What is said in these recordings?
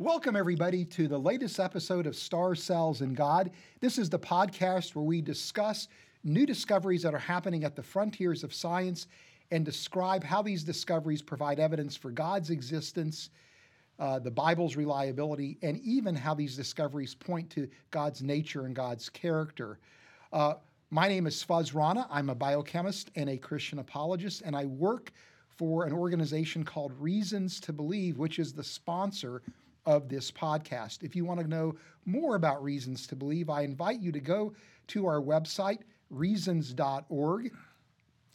Welcome, everybody, to the latest episode of Stars, Cells and God. This is the podcast where we discuss new discoveries that are happening at the frontiers of science and describe how these discoveries provide evidence for God's existence, uh, the Bible's reliability, and even how these discoveries point to God's nature and God's character. Uh, my name is Fuz Rana. I'm a biochemist and a Christian apologist, and I work for an organization called Reasons to Believe, which is the sponsor of this podcast. If you want to know more about Reasons to Believe, I invite you to go to our website, reasons.org.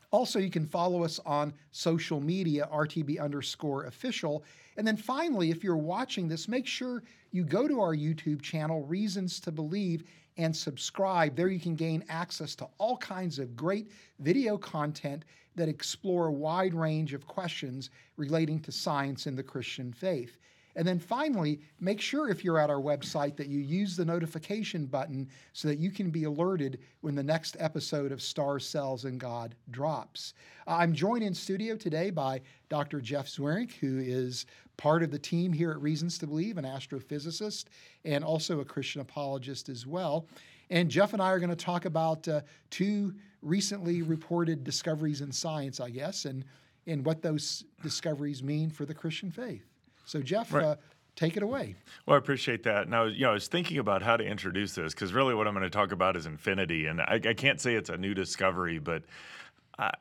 Also, you can follow us on social media, RTB underscore official. And then finally, if you're watching this, make sure you go to our YouTube channel, Reasons to Believe, and subscribe. There you can gain access to all kinds of great video content that explore a wide range of questions relating to science and the Christian faith. And then finally, make sure if you're at our website that you use the notification button so that you can be alerted when the next episode of Stars, Cells and God drops. I'm joined in studio today by Dr. Jeff Zweerink, who is part of the team here at Reasons to Believe, an astrophysicist and also a Christian apologist as well. And Jeff and I are going to talk about uh, two recently reported discoveries in science, I guess, and, and what those discoveries mean for the Christian faith. So, Jeff, right. uh, take it away. Well, I appreciate that. Now, you know, I was thinking about how to introduce this because really what I'm going to talk about is infinity. And I, I can't say it's a new discovery, but I,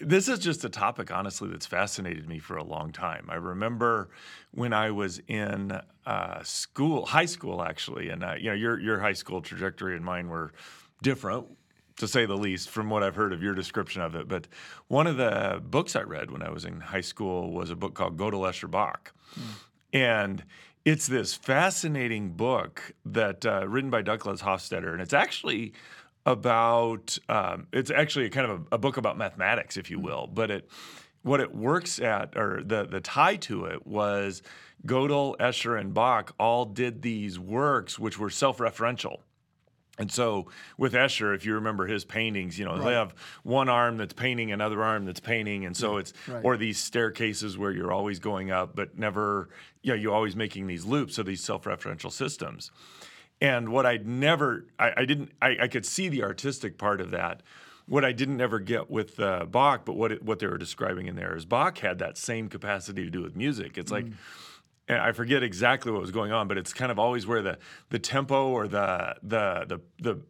this is just a topic, honestly, that's fascinated me for a long time. I remember when I was in uh, school, high school, actually, and uh, you know, your your high school trajectory and mine were different, to say the least, from what I've heard of your description of it. But one of the books I read when I was in high school was a book called Gödel Escher Bach, mm. and it's this fascinating book that uh, written by Douglas Hofstadter, and it's actually about um, it's actually a kind of a, a, book about mathematics, if you will. But it what it works at or the the tie to it was Gödel, Escher, and Bach all did these works which were self-referential. And so with Escher, if you remember his paintings, you know, right. they have one arm that's painting, another arm that's painting. And so it's, right. or these staircases where you're always going up, but never, you know, you're always making these loops. So these self referential systems. And what I'd never, I, I didn't, I, I, could see the artistic part of that. What I didn't ever get with uh, Bach, but what it, what they were describing in there is Bach had that same capacity to do with music. It's like, mm. I forget exactly what was going on, but it's kind of always where the the tempo or the the the the,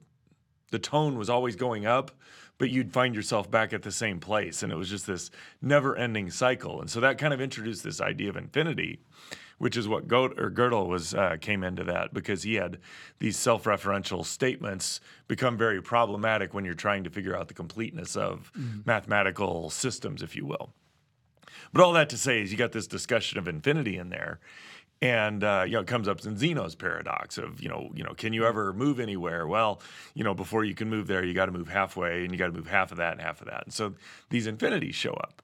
the tone was always going up, but you'd find yourself back at the same place, and it was just this never-ending cycle. And so that kind of introduced this idea of infinity which is what Go- or Gödel was uh, came into that because he had these self-referential statements become very problematic when you're trying to figure out the completeness of mm-hmm. mathematical systems, if you will. But all that to say is you got this discussion of infinity in there. And uh, you know, it comes up in Zeno's paradox of you know, you know, can you ever move anywhere? Well, you know, before you can move there, you got to move halfway, and you got to move half of that and half of that. And so these infinities show up.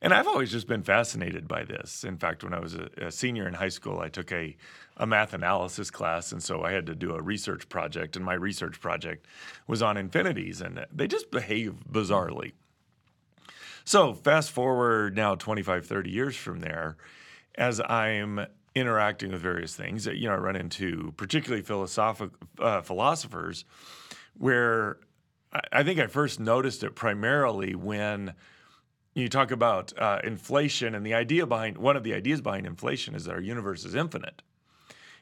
And I've always just been fascinated by this. In fact, when I was a, a, senior in high school, I took a, a math analysis class. And so I had to do a research project. And my research project was on infinities, and they just behave bizarrely. So, fast forward now 25, 30 years from there, as I'm interacting with various things, you know, I run into particularly philosophic, uh, philosophers where I, think I first noticed it primarily when you talk about uh, inflation and the idea behind one of the ideas behind inflation is that our universe is infinite.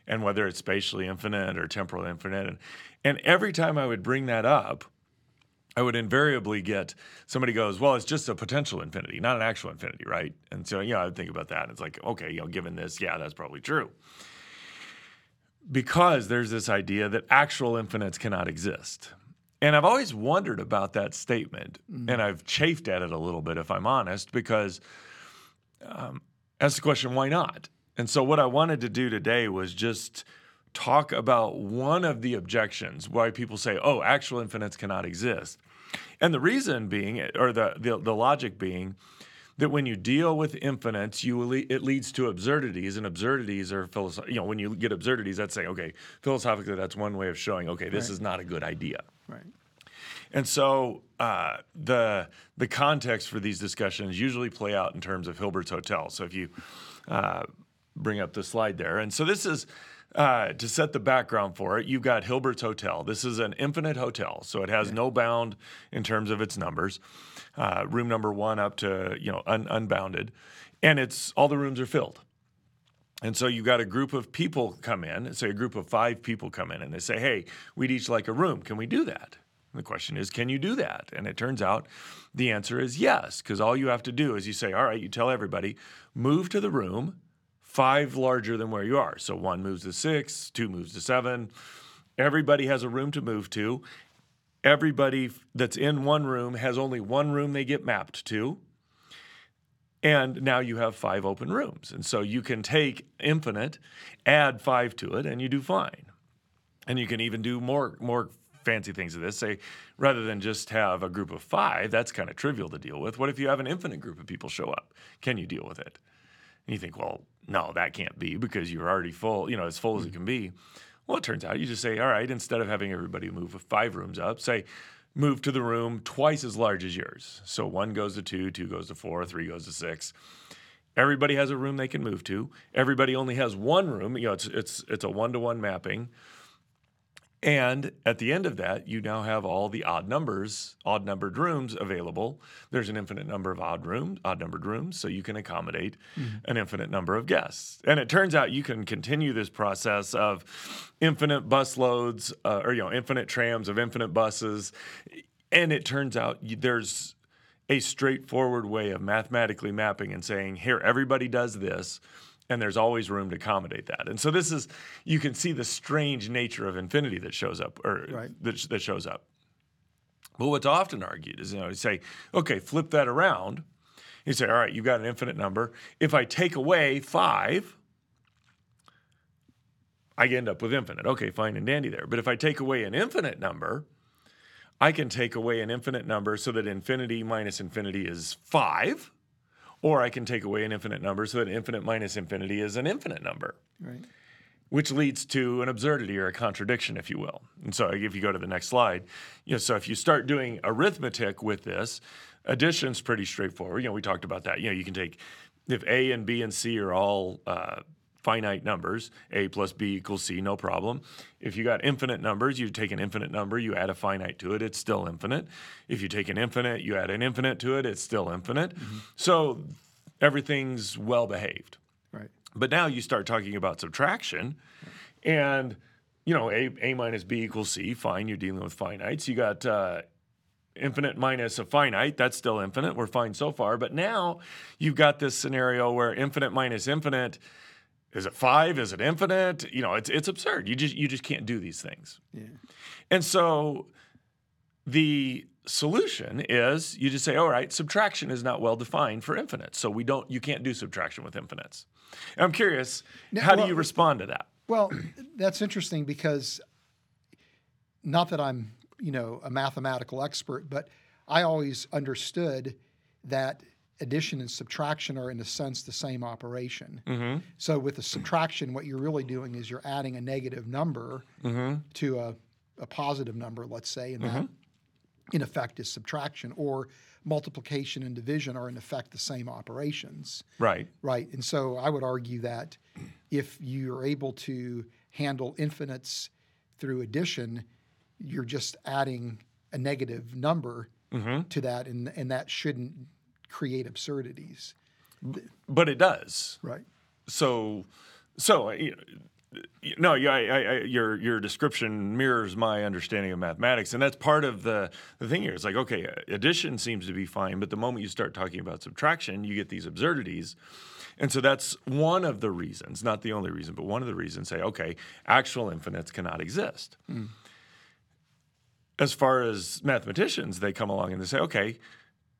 And whether it's spatially infinite or temporal infinite and, and every time i would bring that up i would invariably get somebody goes well it's just a potential infinity not an actual infinity right and so you know i would think about that and it's like okay you know given this yeah that's probably true because there's this idea that actual infinites cannot exist and I've always wondered about that statement, mm-hmm. and I've chafed at it a little bit, if I'm honest, because um, ask the question, why not? And so, what I wanted to do today was just talk about one of the objections why people say, oh, actual infinites cannot exist. And the reason being, or the, the, the logic being, that when you deal with infinites, you it leads to absurdities, and absurdities are philosoph- You know, when you get absurdities, that's saying, okay, philosophically, that's one way of showing, okay, this right. is not a good idea. Right. And so uh, the the context for these discussions usually play out in terms of Hilbert's Hotel. So if you uh, bring up the slide there. And so this is uh, to set the background for it. You've got Hilbert's Hotel. This is an infinite hotel, so it has no bound in terms of its numbers. Uh, room number one up to you know un- unbounded, and it's all the rooms are filled. And so you've got a group of people come in, say a group of five people come in, and they say, "Hey, we'd each like a room. Can we do that?" And the question is, can you do that? And it turns out the answer is yes, because all you have to do is you say, "All right," you tell everybody, move to the room five larger than where you are. So one moves to six, two moves to seven. Everybody has a room to move to. Everybody that's in one room has only one room they get mapped to. And now you have five open rooms. And so you can take infinite, add five to it, and you do fine. And you can even do more, more fancy things of this. Say, rather than just have a group of five, that's kind of trivial to deal with. What if you have an infinite group of people show up? Can you deal with it? And you think, well, no, that can't be because you're already full, you know, as full as it hmm. can be. Well, it turns out you just say, all right, instead of having everybody move five rooms up, say, move to the room twice as large as yours. So one goes to two, two goes to four, three goes to six. Everybody has a room they can move to. Everybody only has one room. You know, it's it's it's a one to one mapping. And at the end of that, you now have all the odd numbers, odd numbered rooms available. There's an infinite number of odd rooms, odd numbered rooms, so you can accommodate mm-hmm. an infinite number of guests. And it turns out you can continue this process of infinite bus loads, uh, or you know, infinite trams of infinite buses. And it turns out there's a straightforward way of mathematically mapping and saying, here, everybody does this and there's always room to accommodate that. And so this is you can see the strange nature of infinity that shows up or right. that, that shows up. But what's often argued is you know you say, okay, flip that around. You say, all right, you've got an infinite number. If I take away five, I end up with infinite. Okay, fine and dandy there. But if I take away an infinite number, I can take away an infinite number so that infinity minus infinity is five or I can take away an infinite number so that infinite minus infinity is an infinite number. Right. Which leads to an absurdity or a contradiction, if you will. And so, if you go to the next slide, you know, so if you start doing arithmetic with this, addition's pretty straightforward. You know, we talked about that. You know, you can take if A and B and C are all uh, finite numbers, A plus B equals C, no problem. If you got infinite numbers, you take an infinite number, you add a finite to it, it's still infinite. If you take an infinite, you add an infinite to it, it's still infinite. Mm-hmm. So everything's well behaved. Right. But now you start talking about subtraction and you know, A, A minus B equals C, fine, you're dealing with finites. You got uh, infinite minus a finite, that's still infinite. We're fine so far. But now you've got this scenario where infinite minus infinite is it five? Is it infinite? You know, it's it's absurd. You just you just can't do these things. Yeah. And so the solution is you just say, all right, subtraction is not well defined for infinite. So we don't you can't do subtraction with infinites. And I'm curious, now, how well, do you respond to that? Well, that's interesting because not that I'm, you know, a mathematical expert, but I always understood that addition and subtraction are in a sense the same operation. Mm-hmm. So with the subtraction, what you're really doing is you're adding a negative number mm-hmm. to a, a, positive number, let's say, and mm-hmm. that in effect is subtraction. Or multiplication and division are in effect the same operations. Right. Right. And so I would argue that if you're able to handle infinites through addition, you're just adding a negative number mm-hmm. to that, and, and that shouldn't create absurdities. But it does. Right. So, so uh, no, I, I, I, your your description mirrors my understanding of mathematics, and that's part of the the thing here. It's like okay, addition seems to be fine, but the moment you start talking about subtraction, you get these absurdities. And so that's one of the reasons, not the only reason, but one of the reasons say, okay, actual infinites cannot exist. Mm. As far as mathematicians, they come along and they say, okay,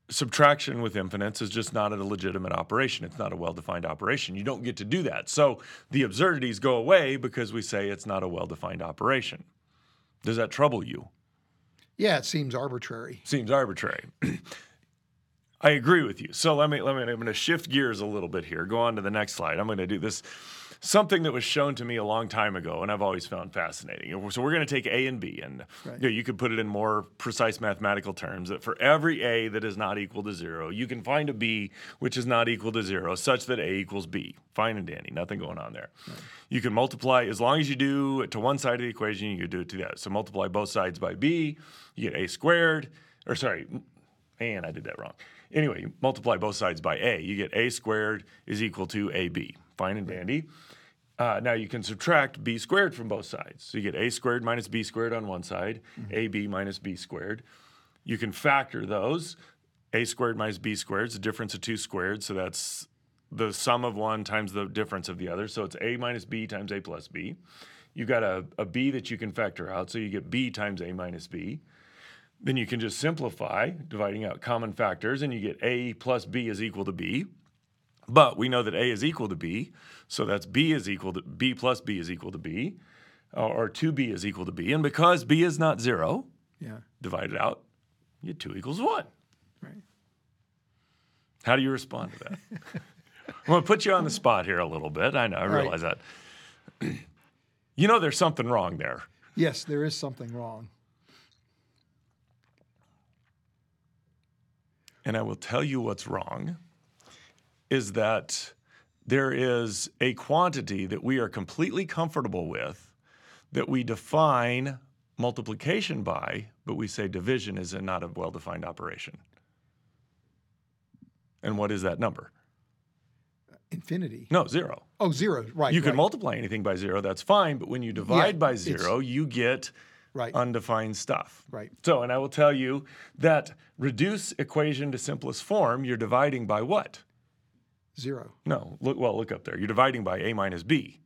subtraction with infinites is just not a legitimate operation. It's not a well defined operation. You don't get to do that. So the absurdities go away because we say it's not a well defined operation. Does that trouble you? Yeah, it seems arbitrary. Seems arbitrary. I agree with you. So let me let me I'm going to shift gears a little bit here. Go on to the next slide. I'm going to do this. Something that was shown to me a long time ago, and I've always found fascinating. So we're going to take A and B, and Right. you, know, you could put it in more precise mathematical terms. That for every A that is not equal to zero, you can find a B which is not equal to zero, such that A equals B. Fine and dandy, nothing going on there. You can multiply as long as you do it to one side of the equation, you can do it to the other. So multiply both sides by B, you get A squared, or sorry, man, I did that wrong. Anyway, you multiply both sides by A, you get A squared is equal to AB. Fine and dandy. Uh, now you can subtract b squared from both sides. So you get a squared minus b squared on one side, ab minus b squared. You can factor those. a squared minus b squared is the difference of two squared. So that's the sum of one times the difference of the other. So it's a minus b times a plus b. You've got a, a b that you can factor out. So you get b times a minus b. Then you can just simplify, dividing out common factors, and you get a plus b is equal to b. But we know that A is equal to B, so that's B is equal to B plus B is equal to B, or or 2B is equal to B. And because B is not zero, Yeah. divide it out, you get 2 equals 1. Right. How do you respond to that? I'm going to put you on the spot here a little bit. I know, I right. realize that. you know, there's something wrong there. Yes, there is something wrong. And I will tell you what's wrong is that there is a quantity that we are completely comfortable with that we define multiplication by, but we say division is a not a well defined operation. And what is that number? Infinity. No, zero. Oh, zero. Right. You can multiply anything by zero, that's fine, but when you divide by zero, you get Right. undefined stuff. Right. So, and I will tell you that reduce equation to simplest form, you're dividing by what? Zero. No, look well, look up there. You're dividing by a minus b,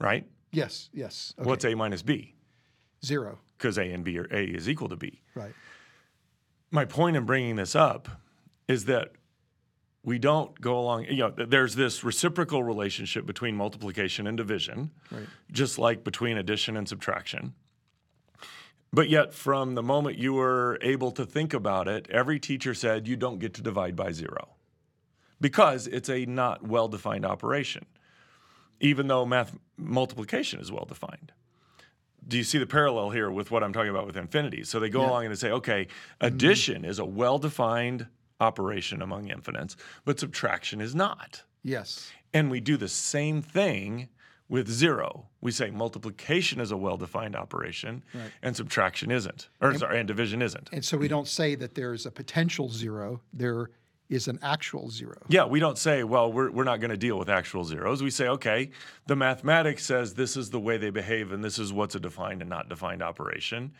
right? Yes. Yes. Okay. What's a minus b? zero? Because a and b are a is equal to b. Right. My point in bringing this up is that we don't go along. You know, there's this reciprocal relationship between multiplication and division, Right. just like between addition and subtraction. But yet, from the moment you were able to think about it, every teacher said you don't get to divide by zero because it's a not well defined operation, even though math multiplication is well defined. Do you see the parallel here with what I'm talking about with infinity? So they go Yeah. along and they say, okay, mm-hmm. addition is a well defined operation among infinites, but subtraction is not. Yes. And we do the same thing with zero. We say multiplication is a well defined operation Right. and subtraction isn't, or sorry, and division isn't. And so we don't say that there's a potential zero. There is an actual zero. Yeah, we don't say, well, we're, we're not going to deal with actual zeros. We say, okay, the mathematics says this is the way they behave and this is what's a defined and not defined operation.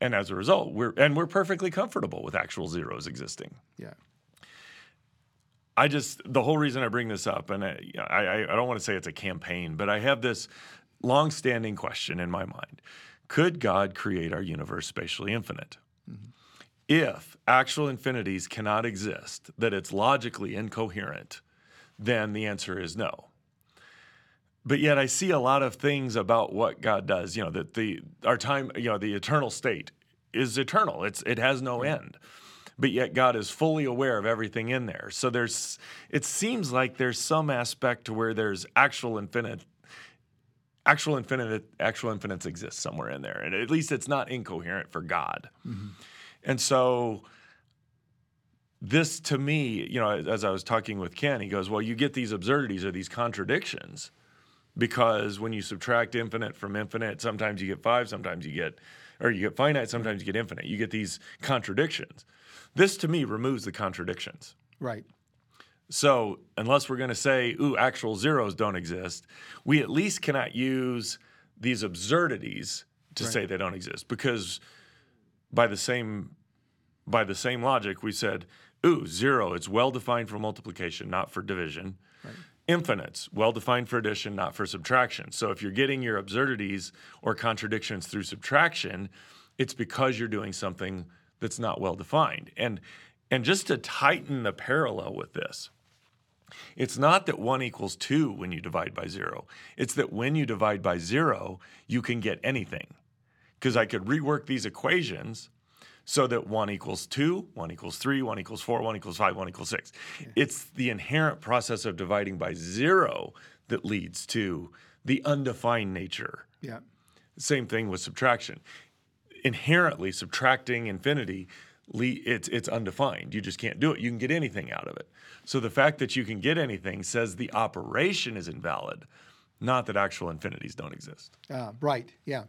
And as a result, we're and we're perfectly comfortable with actual zeros existing. Yeah. I just the whole reason I bring this up, and I, I, I don't want to say it's a campaign, but I have this long-standing question in my mind: Could God create our universe spatially infinite? Mm-hmm. If actual infinities cannot exist, that it's logically incoherent, then the answer is no. But yet, I see a lot of things about what God does. You know that the our time, you know, the eternal state is eternal. It's it has no end but yet God is fully aware of everything in there. So there's it seems like there's some aspect to where there's actual infinite actual infinite actual infinites exist somewhere in there. And at least it's not incoherent for God. Mm-hmm. And so this to me, you know, as I was talking with Ken, he goes, Well, you get these absurdities or these contradictions because when you subtract infinite from infinite, sometimes you get five, sometimes you get, or you get finite, sometimes you get infinite. You get these contradictions. This to me removes the contradictions. Right. So unless we're going to say, ooh, actual zeros don't exist, we at least cannot use these absurdities to say they don't exist because by the same by the same logic, we said, ooh, zero, it's well defined for multiplication, not for division. Infinites, well defined for addition, not for subtraction. So if you're getting your absurdities or contradictions through subtraction, it's because you're doing something that's not well defined. And and just to tighten the parallel with this, it's not that one equals two when you divide by zero. It's that when you divide by zero, you can get anything. Because I could rework these equations so that one equals two, one equals three, one equals four, one equals five, one equals six. It's the inherent process of dividing by zero that leads to the undefined nature. Yeah. Same thing with subtraction. Inherently, subtracting infinity, it's it's undefined. You just can't do it. You can get anything out of it. So the fact that you can get anything says the operation is invalid, not that actual infinities don't exist. Uh, right. Yeah.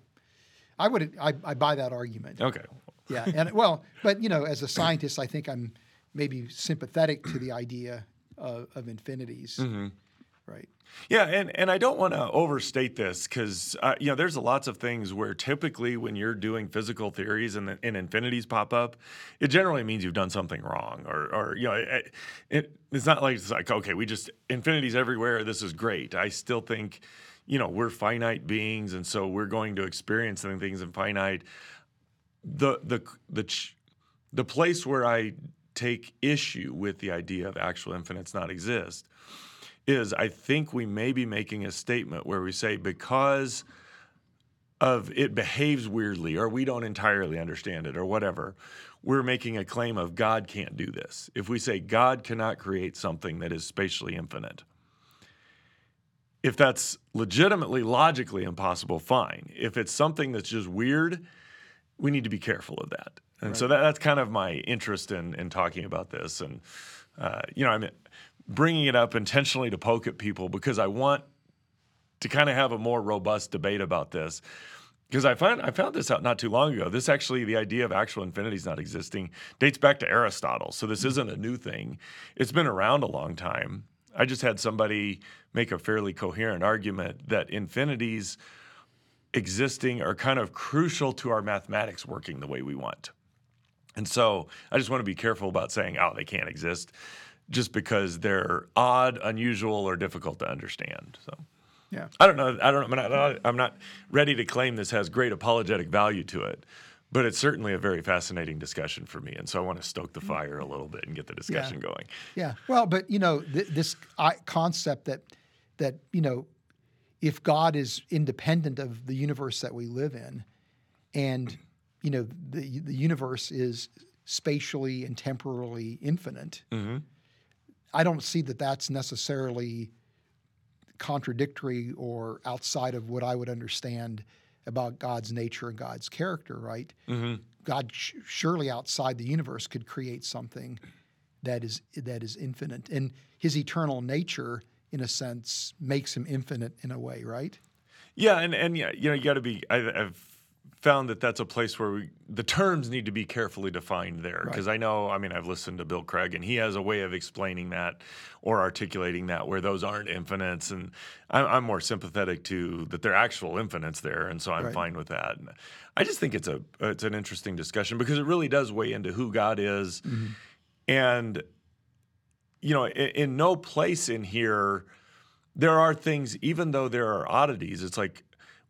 I would. I, I buy that argument. Okay. Yeah. And well, but you know, as a scientist, I think I'm maybe sympathetic to the idea of, of infinities. Right. Yeah, and, and I don't want to overstate this because uh, you know there's lots of things where typically when you're doing physical theories and, and infinities pop up, it generally means you've done something wrong or or you know it, it, it's not like it's like okay we just infinities everywhere this is great. I still think you know we're finite beings and so we're going to experience things in finite. The the the ch- the place where I take issue with the idea of actual infinites not exist is I think we may be making a statement where we say because of it behaves weirdly or we don't entirely understand it or whatever, we're making a claim of God can't do this. If we say God cannot create something that is spatially infinite, if that's legitimately logically impossible, fine. If it's something that's just weird, we need to be careful of that. And so that, that's kind of my interest in in talking about this. And uh, you know, I mean, bringing it up intentionally to poke at people because I want to kind of have a more robust debate about this. Because I found I found this out not too long ago. This actually, the idea of actual infinities not existing dates back to Aristotle. So this isn't a new thing. It's been around a long time. I just had somebody make a fairly coherent argument that infinities existing are kind of crucial to our mathematics working the way we want. And so I just want to be careful about saying, oh, they can't exist just because they're odd, unusual, or difficult to understand. So Yeah. I don't know. I don't. I'm not, I'm not ready to claim this has great apologetic value to it, but it's certainly a very fascinating discussion for me. And so I want to stoke the fire a little bit and get the discussion going. Yeah. Well, but you know, th- this I- concept that that you know, if God is independent of the universe that we live in, and you know, the the universe is spatially and temporally infinite, mm-hmm. I don't see that that's necessarily contradictory or outside of what I would understand about God's nature and God's character. Right? Mm-hmm. God sh- surely outside the universe could create something that is that is infinite, and His eternal nature, in a sense, makes Him infinite in a way. Right? Yeah, and and yeah, you know, you got to be. I, I've found that that's a place where we, the terms need to be carefully defined there because I know. I mean, I've listened to Bill Craig, and he has a way of explaining that or articulating that where those aren't infinites, and I'm, I'm more sympathetic to that they're actual infinites there, and so I'm Right. fine with that. And I just think it's a it's an interesting discussion because it really does weigh into who God is, mm-hmm. and you know, in, in no place in here there are things, even though there are oddities, it's like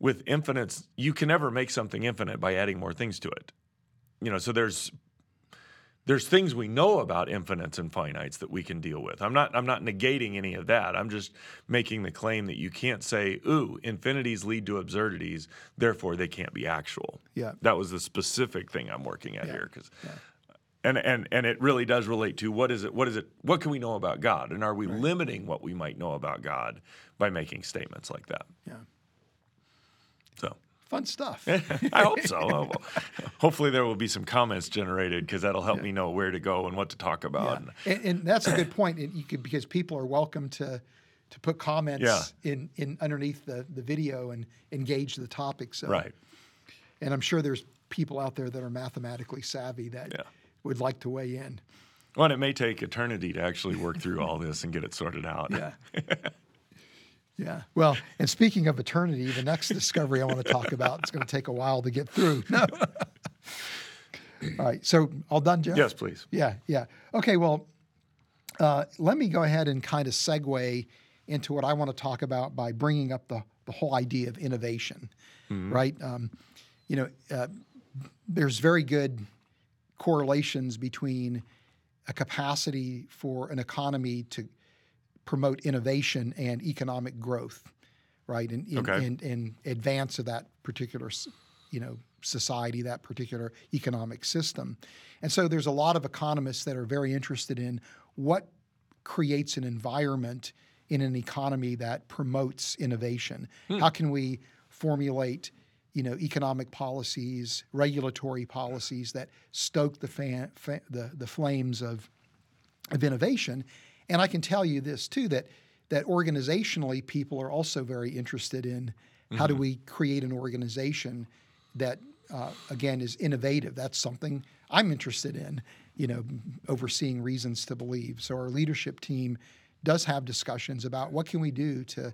with infinites, you can never make something infinite by adding more things to it. You know, so there's there's things we know about infinites and finites that we can deal with. I'm not I'm not negating any of that. I'm just making the claim that you can't say, "Ooh, infinities lead to absurdities, therefore they can't be actual." Yeah. That was the specific thing I'm working at here cuz and and and it really does relate to what is it what is it what can we know about God and are we limiting what we might know about God by making statements like that Yeah. So Fun stuff. I hope so hopefully there will be some comments generated because that'll help me know where to go and what to talk about And- and, and that's a good point. And you could, because people are welcome to to put comments Yeah. in, in underneath the, the video and engage the topic. So right And I'm sure there's people out there that are mathematically savvy that Yeah. would like to weigh in. well and it may take eternity to actually work through all this and get it sorted out Yeah. Yeah. Well, and speaking of eternity, the next discovery I want to talk about, it's going to take a while to get through. No. All right. So all done, Jeff? yes please Yeah, yeah. Okay, well, uh, let me go ahead and kind of segue into what I want to talk about by bringing up the, the whole idea of innovation, right? Um, you know, uh, there's very good correlations between a capacity for an economy to promote innovation and economic growth, right? And in, Okay. in, in advance of that particular, you know, society, that particular economic system. And so there's a lot of economists that are very interested in what creates an environment in an economy that promotes innovation. Hmm. How can we formulate you know, economic policies, regulatory policies that stoke the, fan, fa- the, the flames of, of innovation. And I can tell you this too that that organizationally, people are also very interested in mm-hmm. how do mm-hmm. we create an organization that, uh, again, is innovative. That's something I'm interested in. You know, overseeing reasons to believe. So our leadership team does have discussions about what can we do to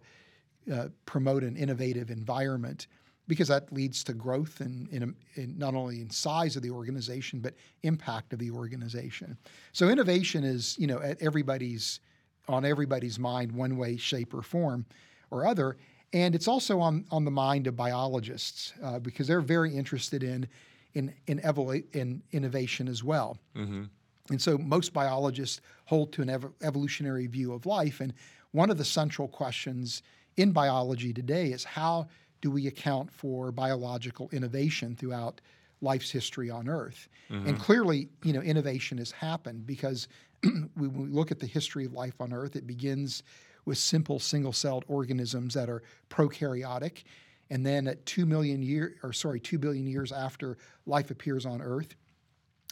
uh, promote an innovative environment because that leads to growth in, in, in, not only in size of the organization but impact of the organization. So innovation is you know at everybody's on everybody's mind one way, shape, or form or other, and it's also on on the mind of biologists uh, because they're very interested in in in, evolu- in innovation as well. Mm-hmm. And so most biologists hold to an ev- evolutionary view of life, and one of the central questions in biology today is how do we account for biological innovation throughout life's history on Earth? Mm-hmm. And clearly, you know, innovation has happened because when we look at the history of life on Earth, it begins with simple single-celled organisms that are prokaryotic, and then at two million year or sorry, two billion years after life appears on Earth,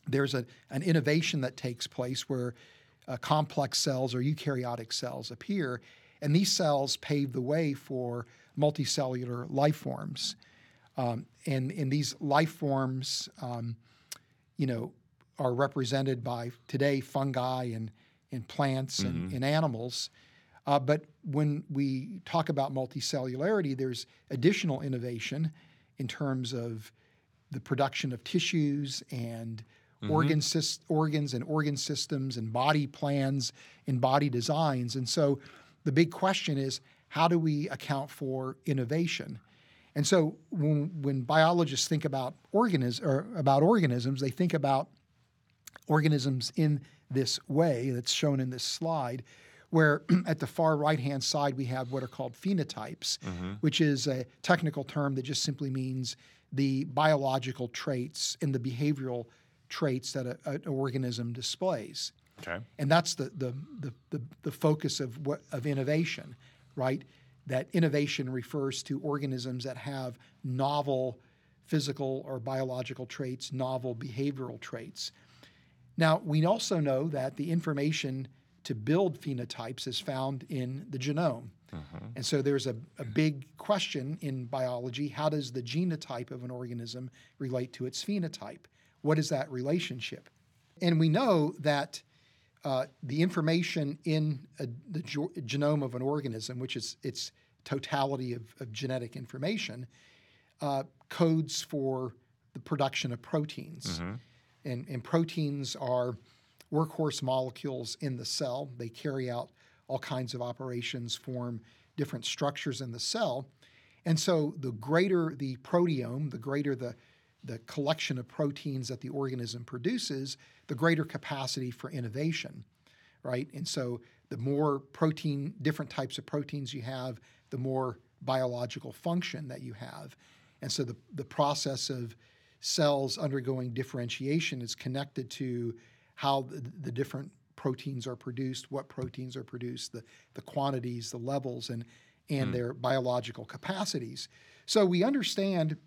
there's a, an innovation that takes place where uh, complex cells or eukaryotic cells appear, and these cells pave the way for multicellular life forms. Um, and, and these life forms, um, you know, are represented by today fungi and, and plants mm-hmm. and, and, animals. Uh, but when we talk about multicellularity, there's additional innovation in terms of the production of tissues and mm-hmm. organ sy- organs and organ systems and body plans and body designs. And so the big question is how do we account for innovation? And so when, when biologists think about organisms or about organisms, they think about organisms in this way that's shown in this slide, where at the far right hand side we have what are called phenotypes, mm-hmm. which is a technical term that just simply means the biological traits and the behavioral traits that a, an organism displays. Okay. And that's the, the, the, the, the focus of, what, of innovation right? That innovation refers to organisms that have novel physical or biological traits, novel behavioral traits. Now, we also know that the information to build phenotypes is found in the genome. Mm-hmm. And so there's a, a big question in biology how does the genotype of an organism relate to its phenotype? What is that relationship? And we know that uh, the information in a, the genome of an organism, which is its totality of, of genetic information, uh, codes for the production of proteins. Mm-hmm. And, and proteins are workhorse molecules in the cell. They carry out all kinds of operations, form different structures in the cell. And so the greater the proteome, the greater the the collection of proteins that the organism produces, the greater capacity for innovation, right? And so the more protein, different types of proteins you have, the more biological function that you have. And so the, the process of cells undergoing differentiation is connected to how the, the different proteins are produced, what proteins are produced, the, the quantities, the levels, and, and mm. their biological capacities. So we understand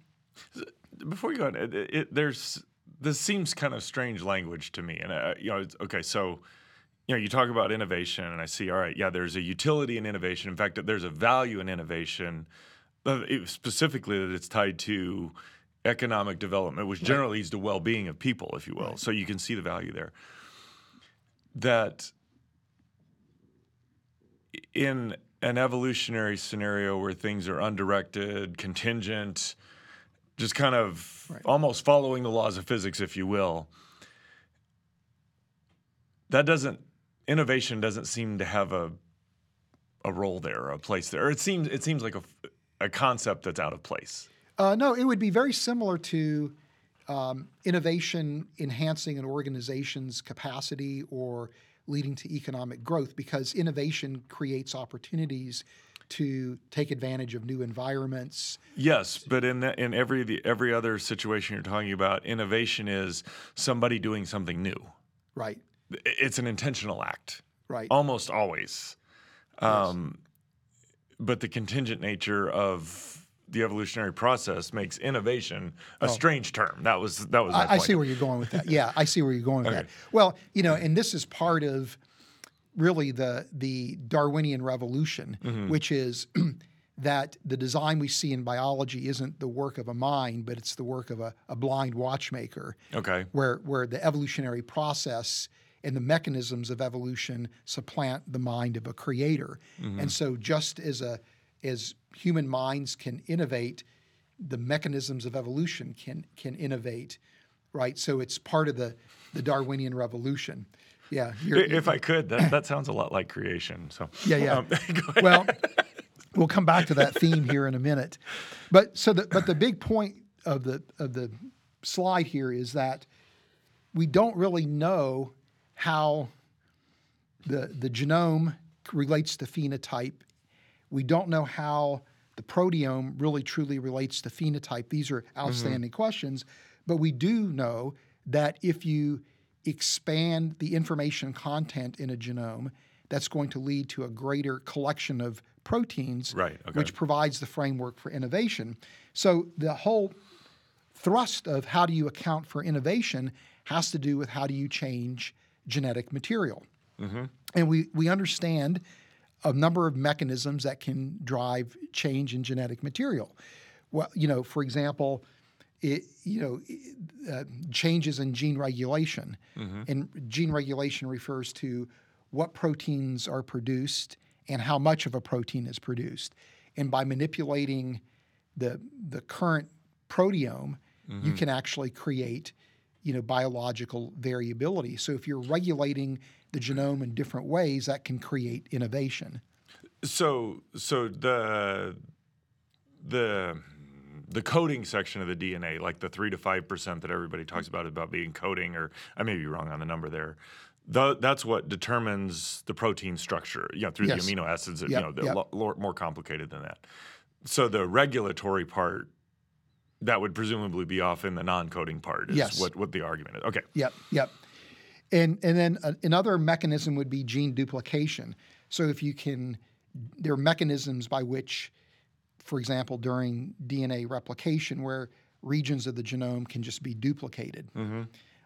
before you go on, it, it, there's this seems kind of strange language to me, and uh, you know, okay, so you know, you talk about innovation, and I see, all right, yeah, there's a utility in innovation. In fact, there's a value in innovation, uh, specifically that it's tied to economic development, which generally leads to well-being of people, if you will. Right. So you can see the value there. That in an evolutionary scenario where things are undirected, contingent, just kind of right. almost following the laws of physics, if you will. That doesn't innovation doesn't seem to have a a role there, a place there. It seems it seems like a, a concept that's out of place. Uh, no, it would be very similar to um, innovation enhancing an organization's capacity or leading to economic growth because innovation creates opportunities to take advantage of new environments. Yes, but in the, in every the, every other situation you're talking about, innovation is somebody doing something new. Right. It's an intentional act. Right. Almost always. Um, But the contingent nature of the evolutionary process makes innovation a strange term. That was that was my Oh. I, I see where you're going with that. Yeah, I see where you're going with that. Well, you know, and this is part of really the the Darwinian revolution, Mm-hmm. which is that the design we see in biology isn't the work of a mind, but it's the work of a, a blind watchmaker. Okay. Where where the evolutionary process and the mechanisms of evolution supplant the mind of a creator. And so just as a as human minds can innovate, the mechanisms of evolution can can innovate, right? So it's part of the the Darwinian revolution. Yeah. you're- If I could, that, that sounds a lot like creation. So yeah, yeah. um, well, we'll come back to that theme here in a minute. But so the but the big point of the of the slide here is that we don't really know how the the genome relates to phenotype. We don't know how the proteome really truly relates to phenotype. These are outstanding questions, but we do know that if you expand the information content in a genome, that's going to lead to a greater collection of proteins, Right, okay. which provides the framework for innovation. So the whole thrust of how do you account for innovation has to do with how do you change genetic material. Mm-hmm. And we, we understand a number of mechanisms that can drive change in genetic material. Well, you know, for example, it, you know, uh, changes in gene regulation. And gene regulation refers to what proteins are produced and how much of a protein is produced. And by manipulating the the current proteome, you can actually create, you know, biological variability. So if you're regulating the genome in different ways, that can create innovation. So so the the the coding section of the DNA, like the three to five percent that everybody talks about about being coding, or I may be wrong on the number there. Tho- that's what determines the protein structure, you know, through Yes. the amino acids. Yep, You know, the yep. lo- more complicated than that. So the regulatory part, that would presumably be off in the non-coding part. Is Yes. what what the argument is. Okay. Yep, yep. And and then a, another mechanism would be gene duplication. So if you can, there are mechanisms by which, for example, during DNA replication, where regions of the genome can just be duplicated.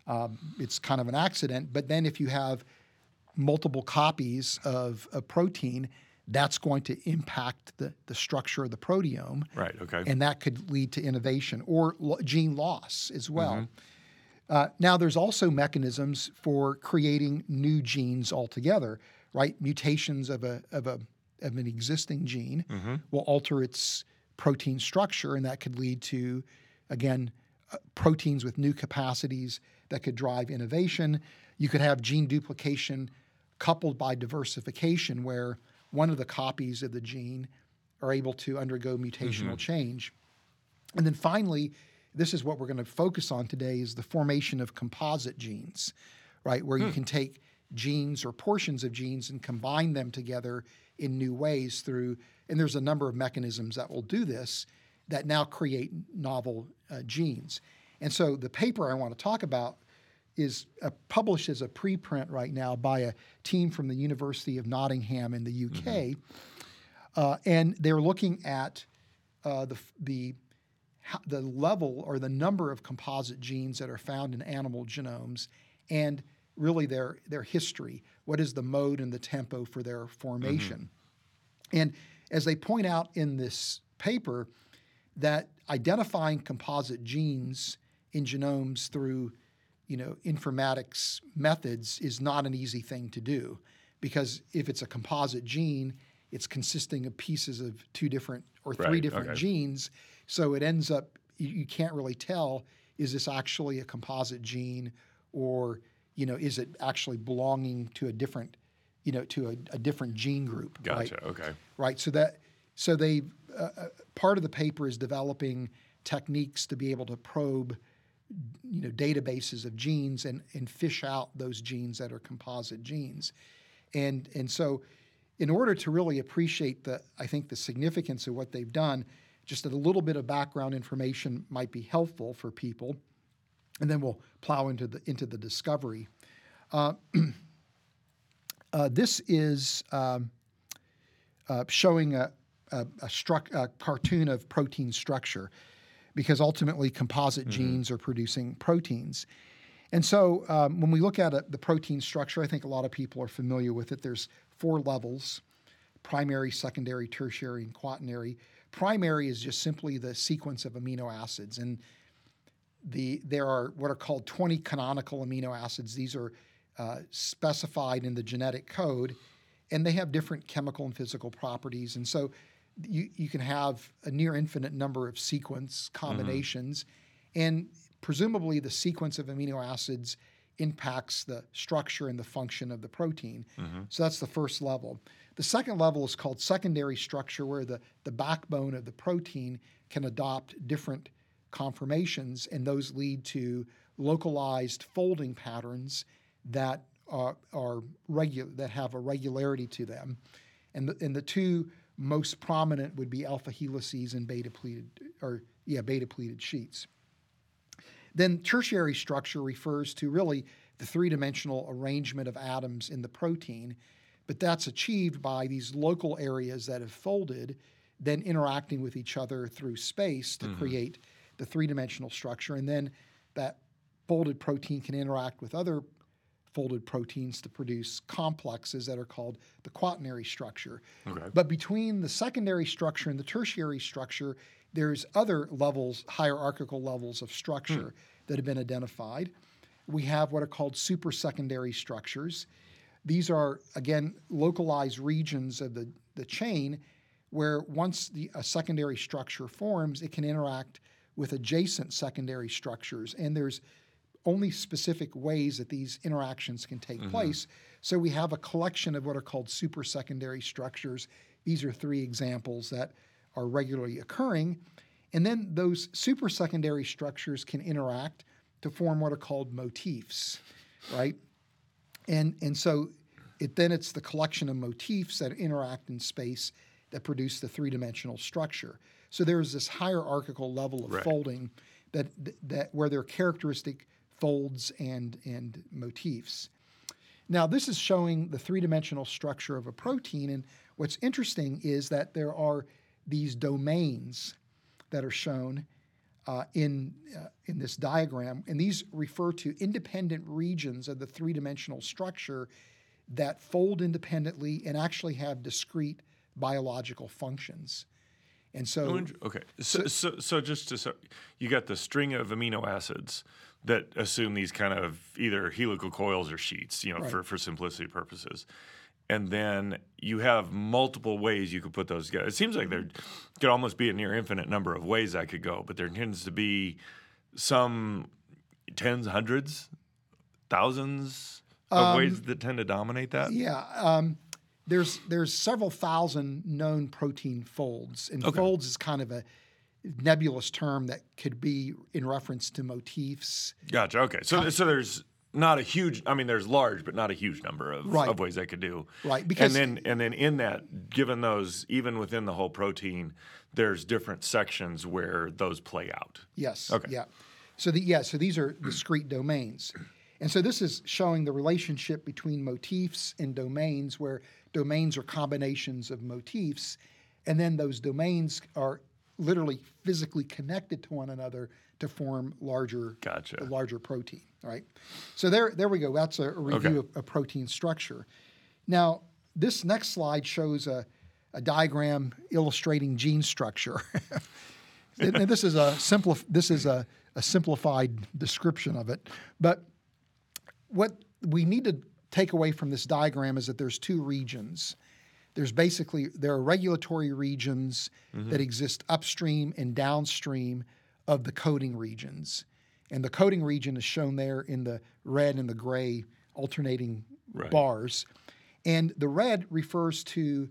Um, it's kind of an accident, but then if you have multiple copies of a protein, that's going to impact the, the structure of the proteome Right. Okay. and that could lead to innovation or lo- gene loss as well. Mm-hmm. Uh, now, there's also mechanisms for creating new genes altogether, right? Mutations of a of a of an existing gene Mm-hmm. will alter its protein structure, and that could lead to, again, uh, proteins with new capacities that could drive innovation. You could have gene duplication coupled by diversification, where one of the copies of the gene are able to undergo mutational change. And then finally, this is what we're going to focus on today is the formation of composite genes, right? Where you can take genes or portions of genes and combine them together in new ways through and there's a number of mechanisms that will do this that now create novel uh, genes. And so the paper I want to talk about is uh, published as a preprint right now by a team from the University of Nottingham in the UK. Uh, and they're looking at uh, the, the, the level or the number of composite genes that are found in animal genomes and really their, their history. What is the mode and the tempo for their formation? Mm-hmm. And as they point out in this paper, that identifying composite genes in genomes through you know informatics methods is not an easy thing to do because if it's a composite gene it's consisting of pieces of two different or three Right, different okay. genes so it ends up you, you can't really tell is this actually a composite gene or you know is it actually belonging to a different you know to a, a different gene group right? Gotcha. Okay. right? So that so they uh, uh, part of the paper is developing techniques to be able to probe you know databases of genes and and fish out those genes that are composite genes, and and so in order to really appreciate the, I think, the significance of what they've done, just a little bit of background information might be helpful for people, and then we'll plow into the into the discovery. Uh, uh, this is um, uh, showing a, a, a, struc- a, cartoon of protein structure, because ultimately composite mm-hmm. genes are producing proteins. And so um, when we look at the protein structure, I think a lot of people are familiar with it. There's four levels primary, secondary, tertiary, and quaternary. Primary is just simply the sequence of amino acids. And the, there are what are called 20 canonical amino acids. These are uh, specified in the genetic code, and they have different chemical and physical properties. And so you, you can have a near infinite number of sequence combinations. Mm-hmm. And presumably, the sequence of amino acids impacts the structure and the function of the protein. Mm-hmm. So that's the first level. The second level is called secondary structure, where the, the backbone of the protein can adopt different conformations, and those lead to localized folding patterns that are, are regular that have a regularity to them. And the, and the two most prominent would be alpha helices and beta pleated or yeah beta pleated sheets. Then tertiary structure refers to really the three dimensional arrangement of atoms in the protein, but that's achieved by these local areas that have folded, then interacting with each other through space to mm-hmm. create the three dimensional structure. And then that folded protein can interact with other folded proteins to produce complexes that are called the quaternary structure. Okay. But between the secondary structure and the tertiary structure, there's other levels, hierarchical levels of structure hmm. that have been identified. We have what are called supersecondary structures. These are, again, localized regions of the, the chain where once the, a secondary structure forms, it can interact with adjacent secondary structures. And there's only specific ways that these interactions can take mm-hmm. place. So we have a collection of what are called super secondary structures. These are three examples that are regularly occurring. And then those super secondary structures can interact to form what are called motifs, right? And, and so it, then it's the collection of motifs that interact in space that produce the three dimensional structure. So there's this hierarchical level of right. folding that, that where there are characteristic folds and, and motifs. Now, this is showing the three dimensional structure of a protein. And what's interesting is that there are these domains that are shown uh, in, uh, in this diagram. And these refer to independent regions of the three dimensional structure that fold independently and actually have discrete biological functions. And so, okay, so, so, so, so just to so you got the string of amino acids that assume these kind of either helical coils or sheets, you know, right. for, for simplicity purposes. And then you have multiple ways you could put those together. It seems like there could almost be a near infinite number of ways I could go, but there tends to be some tens, hundreds, thousands of um, ways that tend to dominate that. Yeah. Um, there's there's several thousand known protein folds, and okay. folds is kind of a nebulous term that could be in reference to motifs. Gotcha. Okay. So, uh, so there's not a huge. I mean, there's large, but not a huge number of, right. of ways they could do. Right. Because and then and then in that, given those, even within the whole protein, there's different sections where those play out. Yes. Okay. Yeah. So the yeah. So these are discrete domains. And so this is showing the relationship between motifs and domains, where domains are combinations of motifs, and then those domains are literally physically connected to one another to form larger gotcha. a larger protein right? So there there we go. That's a, a review okay. of, of, protein structure. Now this next slide shows a, a diagram illustrating gene structure. And, this is a simple this is a, a simplified description of it. But what we need to take away from this diagram is that there's two regions there's basically there are regulatory regions mm-hmm. that exist upstream and downstream of the coding regions. And the coding region is shown there in the red and the gray alternating right. bars. And the red refers to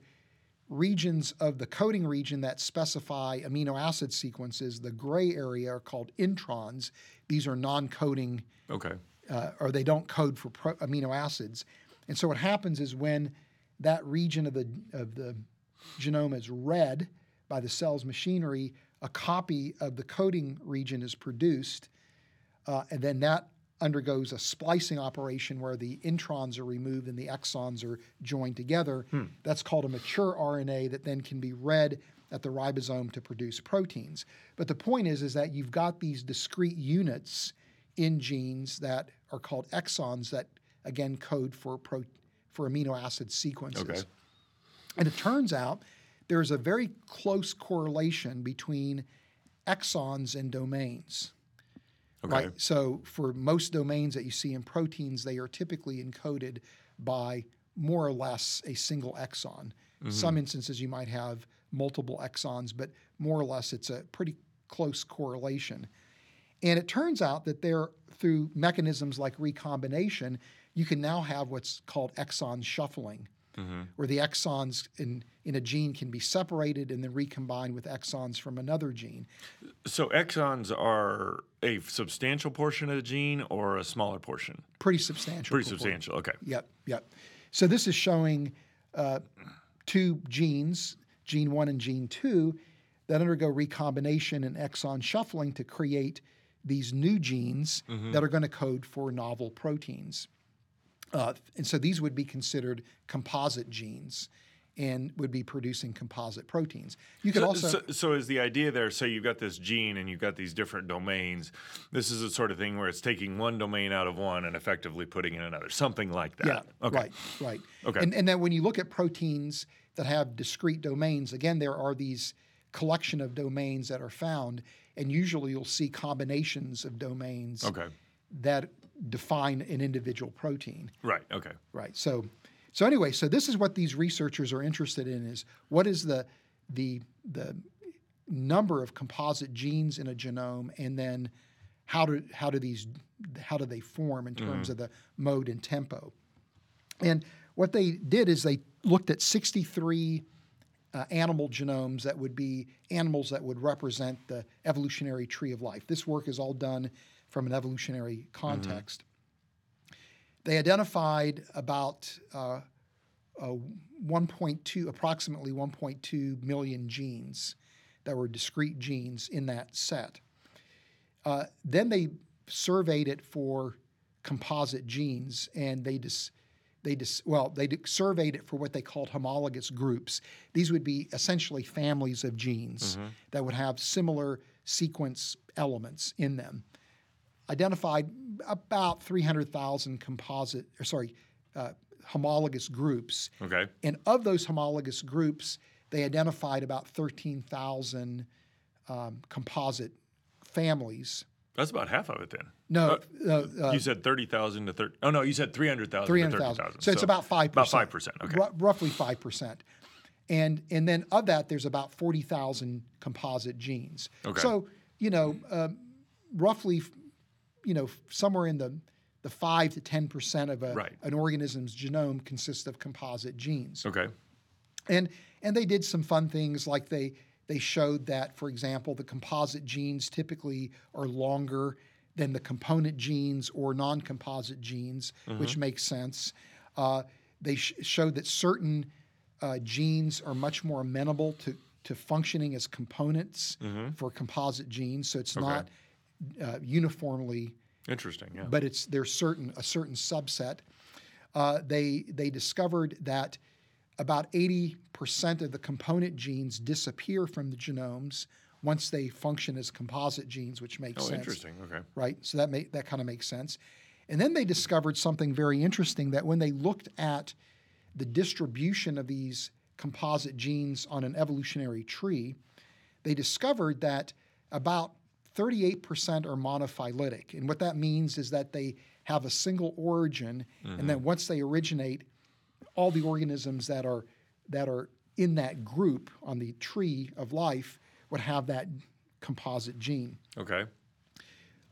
regions of the coding region that specify amino acid sequences. The gray area are called introns. These are non-coding. Okay. Uh, or they don't code for pro- amino acids. And so what happens is when that region of the of the genome is read by the cell's machinery, a copy of the coding region is produced, uh, and then that undergoes a splicing operation where the introns are removed and the exons are joined together. Hmm. That's called a mature RNA that then can be read at the ribosome to produce proteins. But the point is, is that you've got these discrete units in genes that are called exons that again code for pro- for amino acid sequences. Okay. And it turns out there's a very close correlation between exons and domains. Okay. Right. So for most domains that you see in proteins, they are typically encoded by more or less a single exon. Mm-hmm. Some instances you might have multiple exons, but more or less it's a pretty close correlation. And it turns out that there, through mechanisms like recombination, you can now have what's called exon shuffling, where the exons in, in a gene can be separated and then recombined with exons from another gene. So exons are a substantial portion of the gene or a smaller portion? Pretty substantial. Pretty substantial. Okay. Yep, yep. So this is showing uh, two genes, gene one and gene two, that undergo recombination and exon shuffling to create these new genes that are going to code for novel proteins. Uh, and so these would be considered composite genes and would be producing composite proteins. You could So, also so, so is the idea there? So you've got this gene and you've got these different domains. This is a sort of thing where it's taking one domain out of one and effectively putting in another, something like that. Yeah, Okay. right, right. Okay. And, and then when you look at proteins that have discrete domains, again, there are these collection of domains that are found, and usually you'll see combinations of domains Okay. that define an individual protein. Right. Okay. Right. So, so anyway, so this is what these researchers are interested in: is what is the the the number of composite genes in a genome, and then how do how do these how do they form in terms mm-hmm. of the mode and tempo? And what they did is they looked at 63 uh, animal genomes that would be animals that would represent the evolutionary tree of life. This work is all done from an evolutionary context. They identified about uh, uh, 1.2, approximately 1.2 million genes that were discrete genes in that set. Uh, then they surveyed it for composite genes, and they just they just well they d- surveyed it for what they called homologous groups. These would be essentially families of genes that would have similar sequence elements in them. Identified about 300,000 composite, or sorry, uh, homologous groups. Okay. And of those homologous groups, they identified about 13,000 um, composite families. That's about half of it then. No, uh, uh, you said 30,000 to 30. Oh, no, you said 300,000 to 300,000. 30,000. So, it's about 5%. About 5%. Okay. Ru- roughly 5%. And, and then of that, there's about 40,000 composite genes. Okay. So, you know, um, roughly, you know, somewhere in the, the 5 to 10% of a, Right. an organism's genome consists of composite genes. Okay. And and they did some fun things like they they showed that, for example, the composite genes typically are longer than the component genes or non-composite genes, which makes sense. Uh, they sh- showed that certain uh, genes are much more amenable to to functioning as components for composite genes, so it's not uh, uniformly Interesting. Yeah. but it's there's certain a certain subset. Uh, they they discovered that about 80% of the component genes disappear from the genomes once they function as composite genes, which makes oh, sense interesting. Okay. right? So that make, that kind of makes sense. And then they discovered something very interesting that when they looked at the distribution of these composite genes on an evolutionary tree, they discovered that about 38% are monophyletic. And what that means is that they have a single origin, and mm-hmm. then once they originate, all the organisms that are that are in that group on the tree of life would have that composite gene Okay.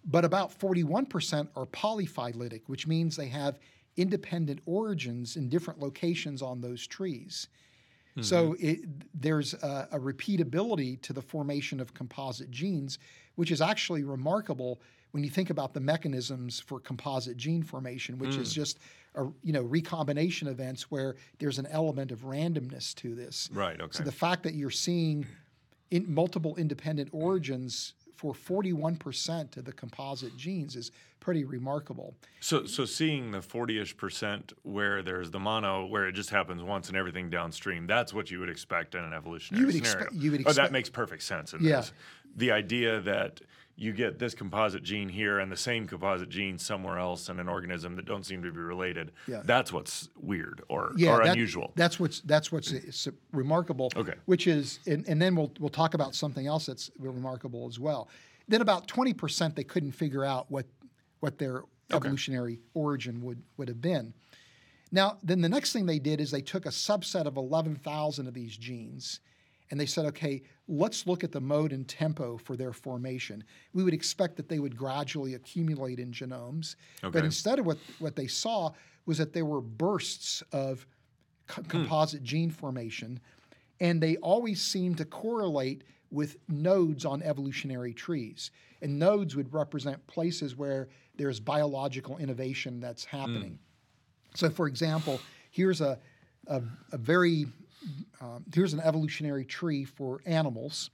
but about 41% are polyphyletic, which means they have independent origins in different locations on those trees. Mm-hmm. So it, there's a, a repeatability to the formation of composite genes, which is actually remarkable when you think about the mechanisms for composite gene formation, which Mm. is just a you know recombination events where there's an element of randomness to this. Right. Okay. So the fact that you're seeing in multiple independent origins for 41% of the composite genes is pretty remarkable. So, so seeing the 40ish percent where there's the mono, where it just happens once and everything downstream, that's what you would expect in an evolutionary You would scenario. expe- you would oh, that makes perfect sense in Yeah. this. The idea that you get this composite gene here and the same composite gene somewhere else in an organism that don't seem to be related, Yeah. that's what's weird or, yeah, or that- unusual. That's what's that's what's remarkable. Okay. Which is, and, and then we'll we'll talk about something else that's remarkable as well. Then about twenty percent they couldn't figure out what what their evolutionary origin would would have been. Now, then the next thing they did is they took a subset of eleven thousand of these genes. And they said, okay, let's look at the mode and tempo for their formation. We would expect that they would gradually accumulate in genomes. But instead of what, what they saw was that there were bursts of co- hmm. composite gene formation, and they always seem to correlate with nodes on evolutionary trees. And nodes would represent places where there's biological innovation that's hmm. happening. So, for example, here's a, a, a very um, here's an evolutionary tree for animals,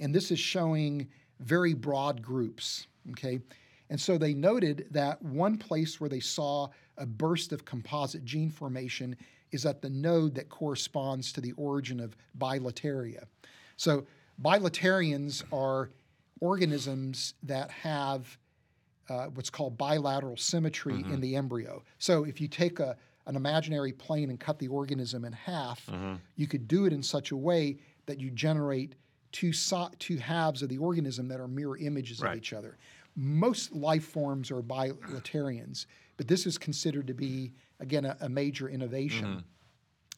and this is showing very broad groups. Okay, and so they noted that one place where they saw a burst of composite gene formation is at the node that corresponds to the origin of bilateria. So bilaterians are organisms that have uh, what's called bilateral symmetry in the embryo. So if you take a, an imaginary plane and cut the organism in half, you could do it in such a way that you generate two, so, two halves of the organism that are mirror images Right. of each other. Most life forms are bilaterians, but this is considered to be, again, a, a major innovation.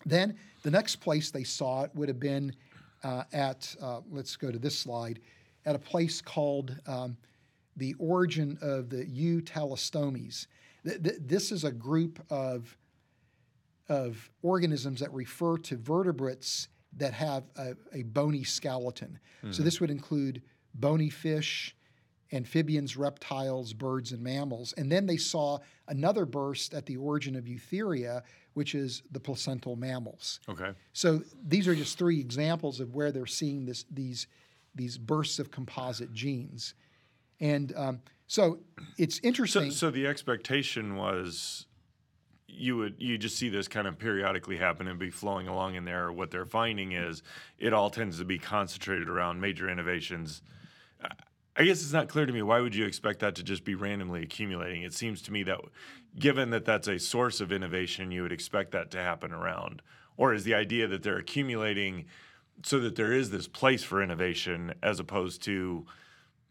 Then the next place they saw it would have been uh, at, uh, let's go to this slide, at a place called um, the origin of the euteleostomes. Th- th- this is a group of, of organisms that refer to vertebrates that have a, a bony skeleton. So this would include bony fish, amphibians, reptiles, birds, and mammals. And then they saw another burst at the origin of eutheria, which is the placental mammals. okay. So these are just three examples of where they're seeing this, these, these bursts of composite genes. And um, so it's So, interesting. so the expectation was you would you just see this kind of periodically happen and be flowing along in there. What they're finding is it all tends to be concentrated around major innovations. I- guess it's not clear to me why would you expect that to just be randomly accumulating. It seems to me that given that that's a source of innovation, you would expect that to happen around. Or is the idea that they're accumulating so that there is this place for innovation as opposed to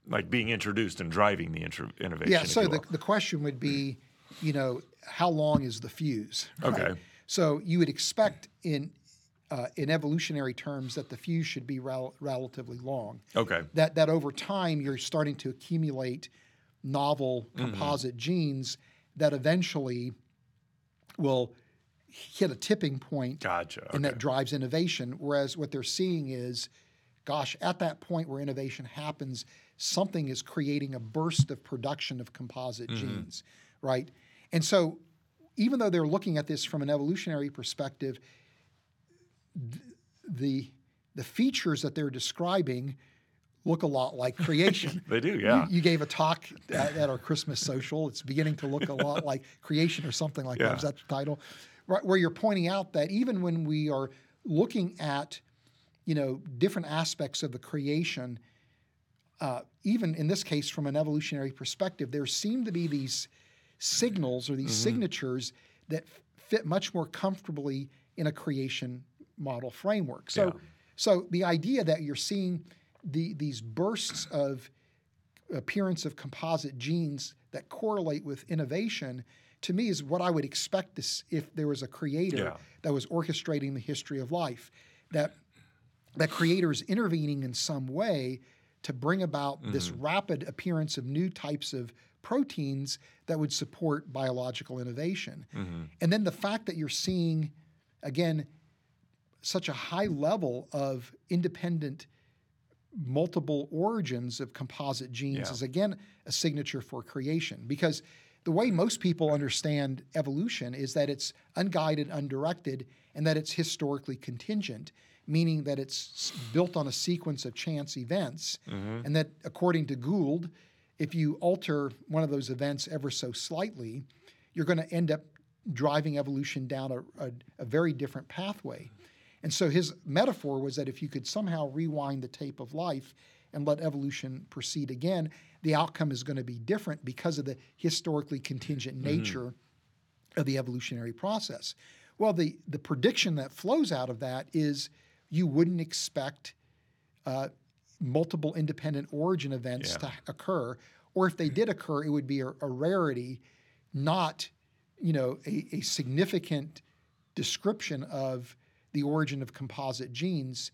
like being introduced and driving the intro- innovation? yeah, so the, the question would be, you know, how long is the fuse? right? Okay. So you would expect in uh, in evolutionary terms that the fuse should be rel- relatively long. Okay. That that over time you're starting to accumulate novel Mm-hmm. composite genes that eventually will hit a tipping point Gotcha. and that drives innovation. Whereas what they're seeing is, gosh, at that point where innovation happens, something is creating a burst of production of composite Mm-hmm. genes, right? And so, even though they're looking at this from an evolutionary perspective, th- the the features that they're describing look a lot like creation. They do, You- yeah. You, gave a talk at, at our Christmas social. It's beginning to look a lot like creation or something like Yeah. that. Is that the title? Right, where you're pointing out that even when we are looking at, you know, different aspects of the creation, uh, even in this case from an evolutionary perspective, there seem to be these signals or these Mm-hmm. signatures that f- fit much more comfortably in a creation model framework. So, Yeah. so the idea that you're seeing the, these bursts of appearance of composite genes that correlate with innovation, to me, is what I would expect to s- if there was a creator Yeah. that was orchestrating the history of life. That that creator is intervening in some way to bring about this rapid appearance of new types of proteins that would support biological innovation. Mm-hmm. And then the fact that you're seeing, again, such a high level of independent multiple origins of composite genes Yeah. is again a signature for creation because the way most people understand evolution is that it's unguided, undirected, and that it's historically contingent, meaning that it's built on a sequence of chance events, mm-hmm. and that according to Gould, if you alter one of those events ever so slightly, you're going to end up driving evolution down a, a, a very different pathway. And so his metaphor was that if you could somehow rewind the tape of life and let evolution proceed again, the outcome is going to be different because of the historically contingent nature of the evolutionary process. Well, the, the prediction that flows out of that is you wouldn't expect uh, multiple independent origin events Yeah. to occur, or if they did occur, it would be a, a rarity, not you know a, a significant description of the origin of composite genes.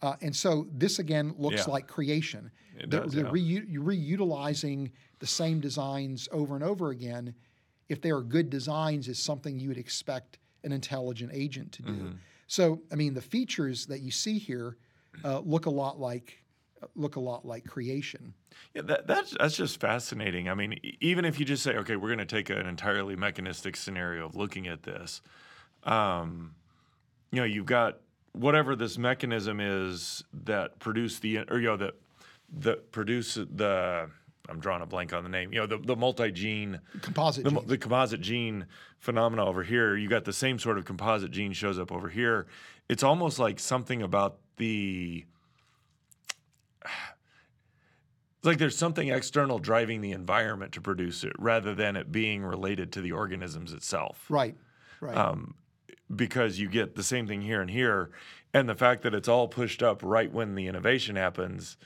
Uh, and so this again looks Yeah. like creation. It The- does, yeah. reu- reutilizing the same designs over and over again, if they are good designs, is something you would expect an intelligent agent to do. Mm-hmm. So, I mean, the features that you see here uh, look a lot like look a lot like creation. Yeah, that, that's that's just fascinating. I mean, even if you just say, okay, we're going to take an entirely mechanistic scenario of looking at this, um, you know, you've got whatever this mechanism is that produce the or you know that that produce the. I'm drawing a blank on the name. You know, the, the multi-gene, Composite the, genes. the composite gene phenomena over here. You got the same sort of composite gene shows up over here. It's almost like something about the like there's something external driving the environment to produce it rather than it being related to the organisms itself. Right. Right. Um, because you get the same thing here and here. And the fact that it's all pushed up right when the innovation happens,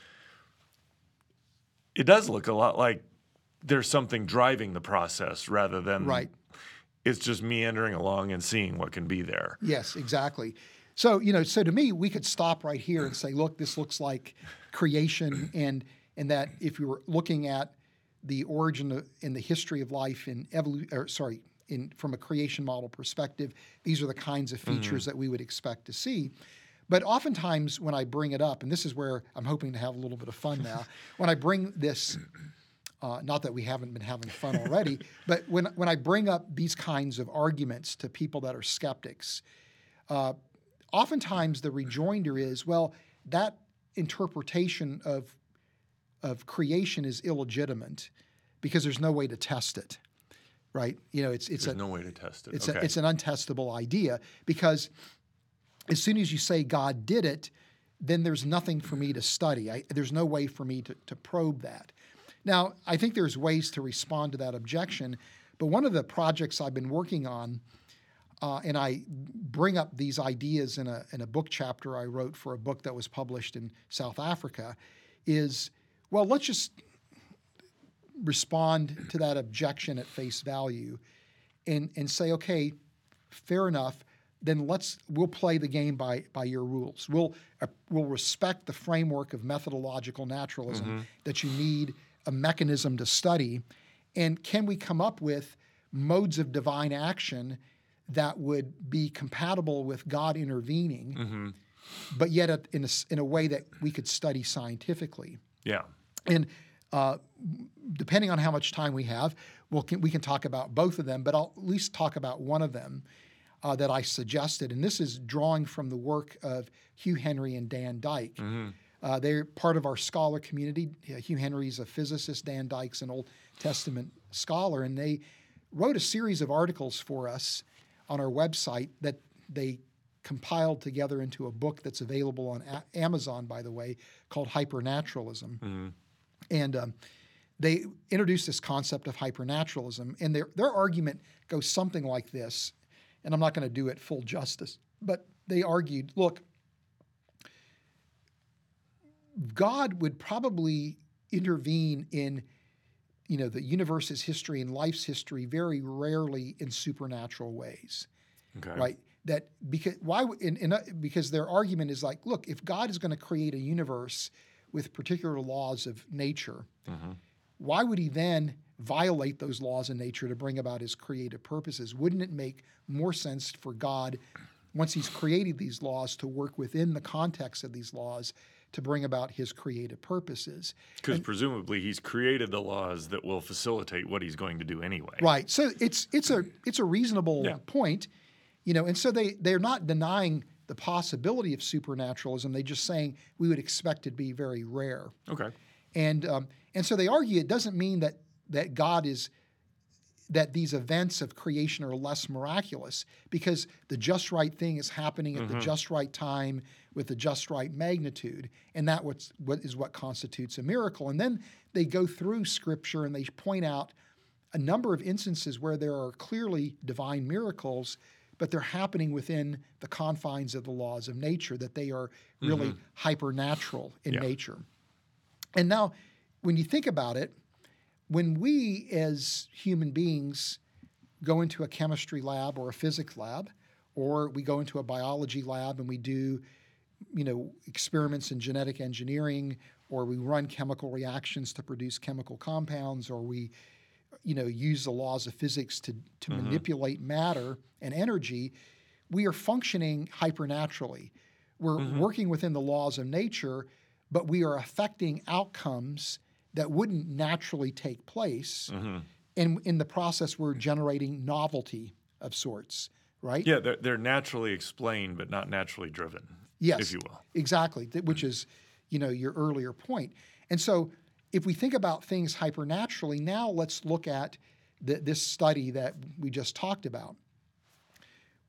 it does look a lot like there's something driving the process rather than right. it's just meandering along and seeing what can be there. Yes, exactly. So, you know, so to me, we could stop right here and say, look, this looks like creation, and and that if you were looking at the origin of, in the history of life in evolution, or sorry, in from a creation model perspective, these are the kinds of features that we would expect to see. But oftentimes, when I bring it up, and this is where I'm hoping to have a little bit of fun now, when I bring this uh, not that we haven't been having fun already, but when, when I bring up these kinds of arguments to people that are skeptics, uh, oftentimes the rejoinder is, well, that interpretation of, of creation is illegitimate because there's no way to test it, right? You know, it's, it's, There's a, no way to test it. it's, okay. a, it's an untestable idea because as soon as you say God did it, then there's nothing for me to study. I, there's no way for me to, to probe that. Now, I think there's ways to respond to that objection, but one of the projects I've been working on, uh, and I bring up these ideas in a, in a book chapter I wrote for a book that was published in South Africa, is well, let's just respond to that objection at face value and, and say, okay, fair enough. Then let's we'll play the game by by your rules. We'll uh, we'll respect the framework of methodological naturalism that you need a mechanism to study, and can we come up with modes of divine action that would be compatible with God intervening, but yet at, in a, in a way that we could study scientifically. yeah. And uh, depending on how much time we have, we'll, can, we can talk about both of them, but I'll at least talk about one of them uh, that I suggested. And this is drawing from the work of Hugh Henry and Dan Dyke. Uh, they're part of our scholar community. Uh, Hugh Henry's a physicist, Dan Dyke's an Old Testament scholar, and they wrote a series of articles for us on our website that they compiled together into a book that's available on a- Amazon, by the way, called Hypernaturalism. And um, they introduced this concept of hypernaturalism, and their, their argument goes something like this, and I'm not going to do it full justice, but they argued look, God would probably intervene in you know the universe's history and life's history very rarely in supernatural ways Okay. right? That because why in, in, a- because their argument is like, look, if God is going to create a universe with particular laws of nature, mm-hmm. why would He then violate those laws of nature to bring about His creative purposes? Wouldn't it make more sense for God, once He's created these laws, to work within the context of these laws to bring about his creative purposes. Because presumably he's created the laws that will facilitate what he's going to do anyway. Right. So it's it's a it's a reasonable Yeah. point, you know, and so they they're not denying the possibility of supernaturalism. They're just saying we would expect it to be very rare. Okay. And um, and so they argue it doesn't mean that that God is that these events of creation are less miraculous because the just right thing is happening at the just right time with the just right magnitude, and that what's what is what constitutes a miracle. And then they go through Scripture and they point out a number of instances where there are clearly divine miracles, but they're happening within the confines of the laws of nature, that they are really mm-hmm. hypernatural in Yeah. nature. And now, when you think about it, when we as human beings go into a chemistry lab or a physics lab, or we go into a biology lab and we do, you know, experiments in genetic engineering, or we run chemical reactions to produce chemical compounds, or we, you know, use the laws of physics to, to mm-hmm. manipulate matter and energy, we are functioning hypernaturally. We're mm-hmm. working within the laws of nature, but we are affecting outcomes that wouldn't naturally take place. Mm-hmm. And in the process, we're generating novelty of sorts, right? Yeah, they're, they're naturally explained, but not naturally driven, Yes, if you will. Exactly, which mm-hmm. is, you know, your earlier point. And so, if we think about things hypernaturally, now let's look at the, this study that we just talked about.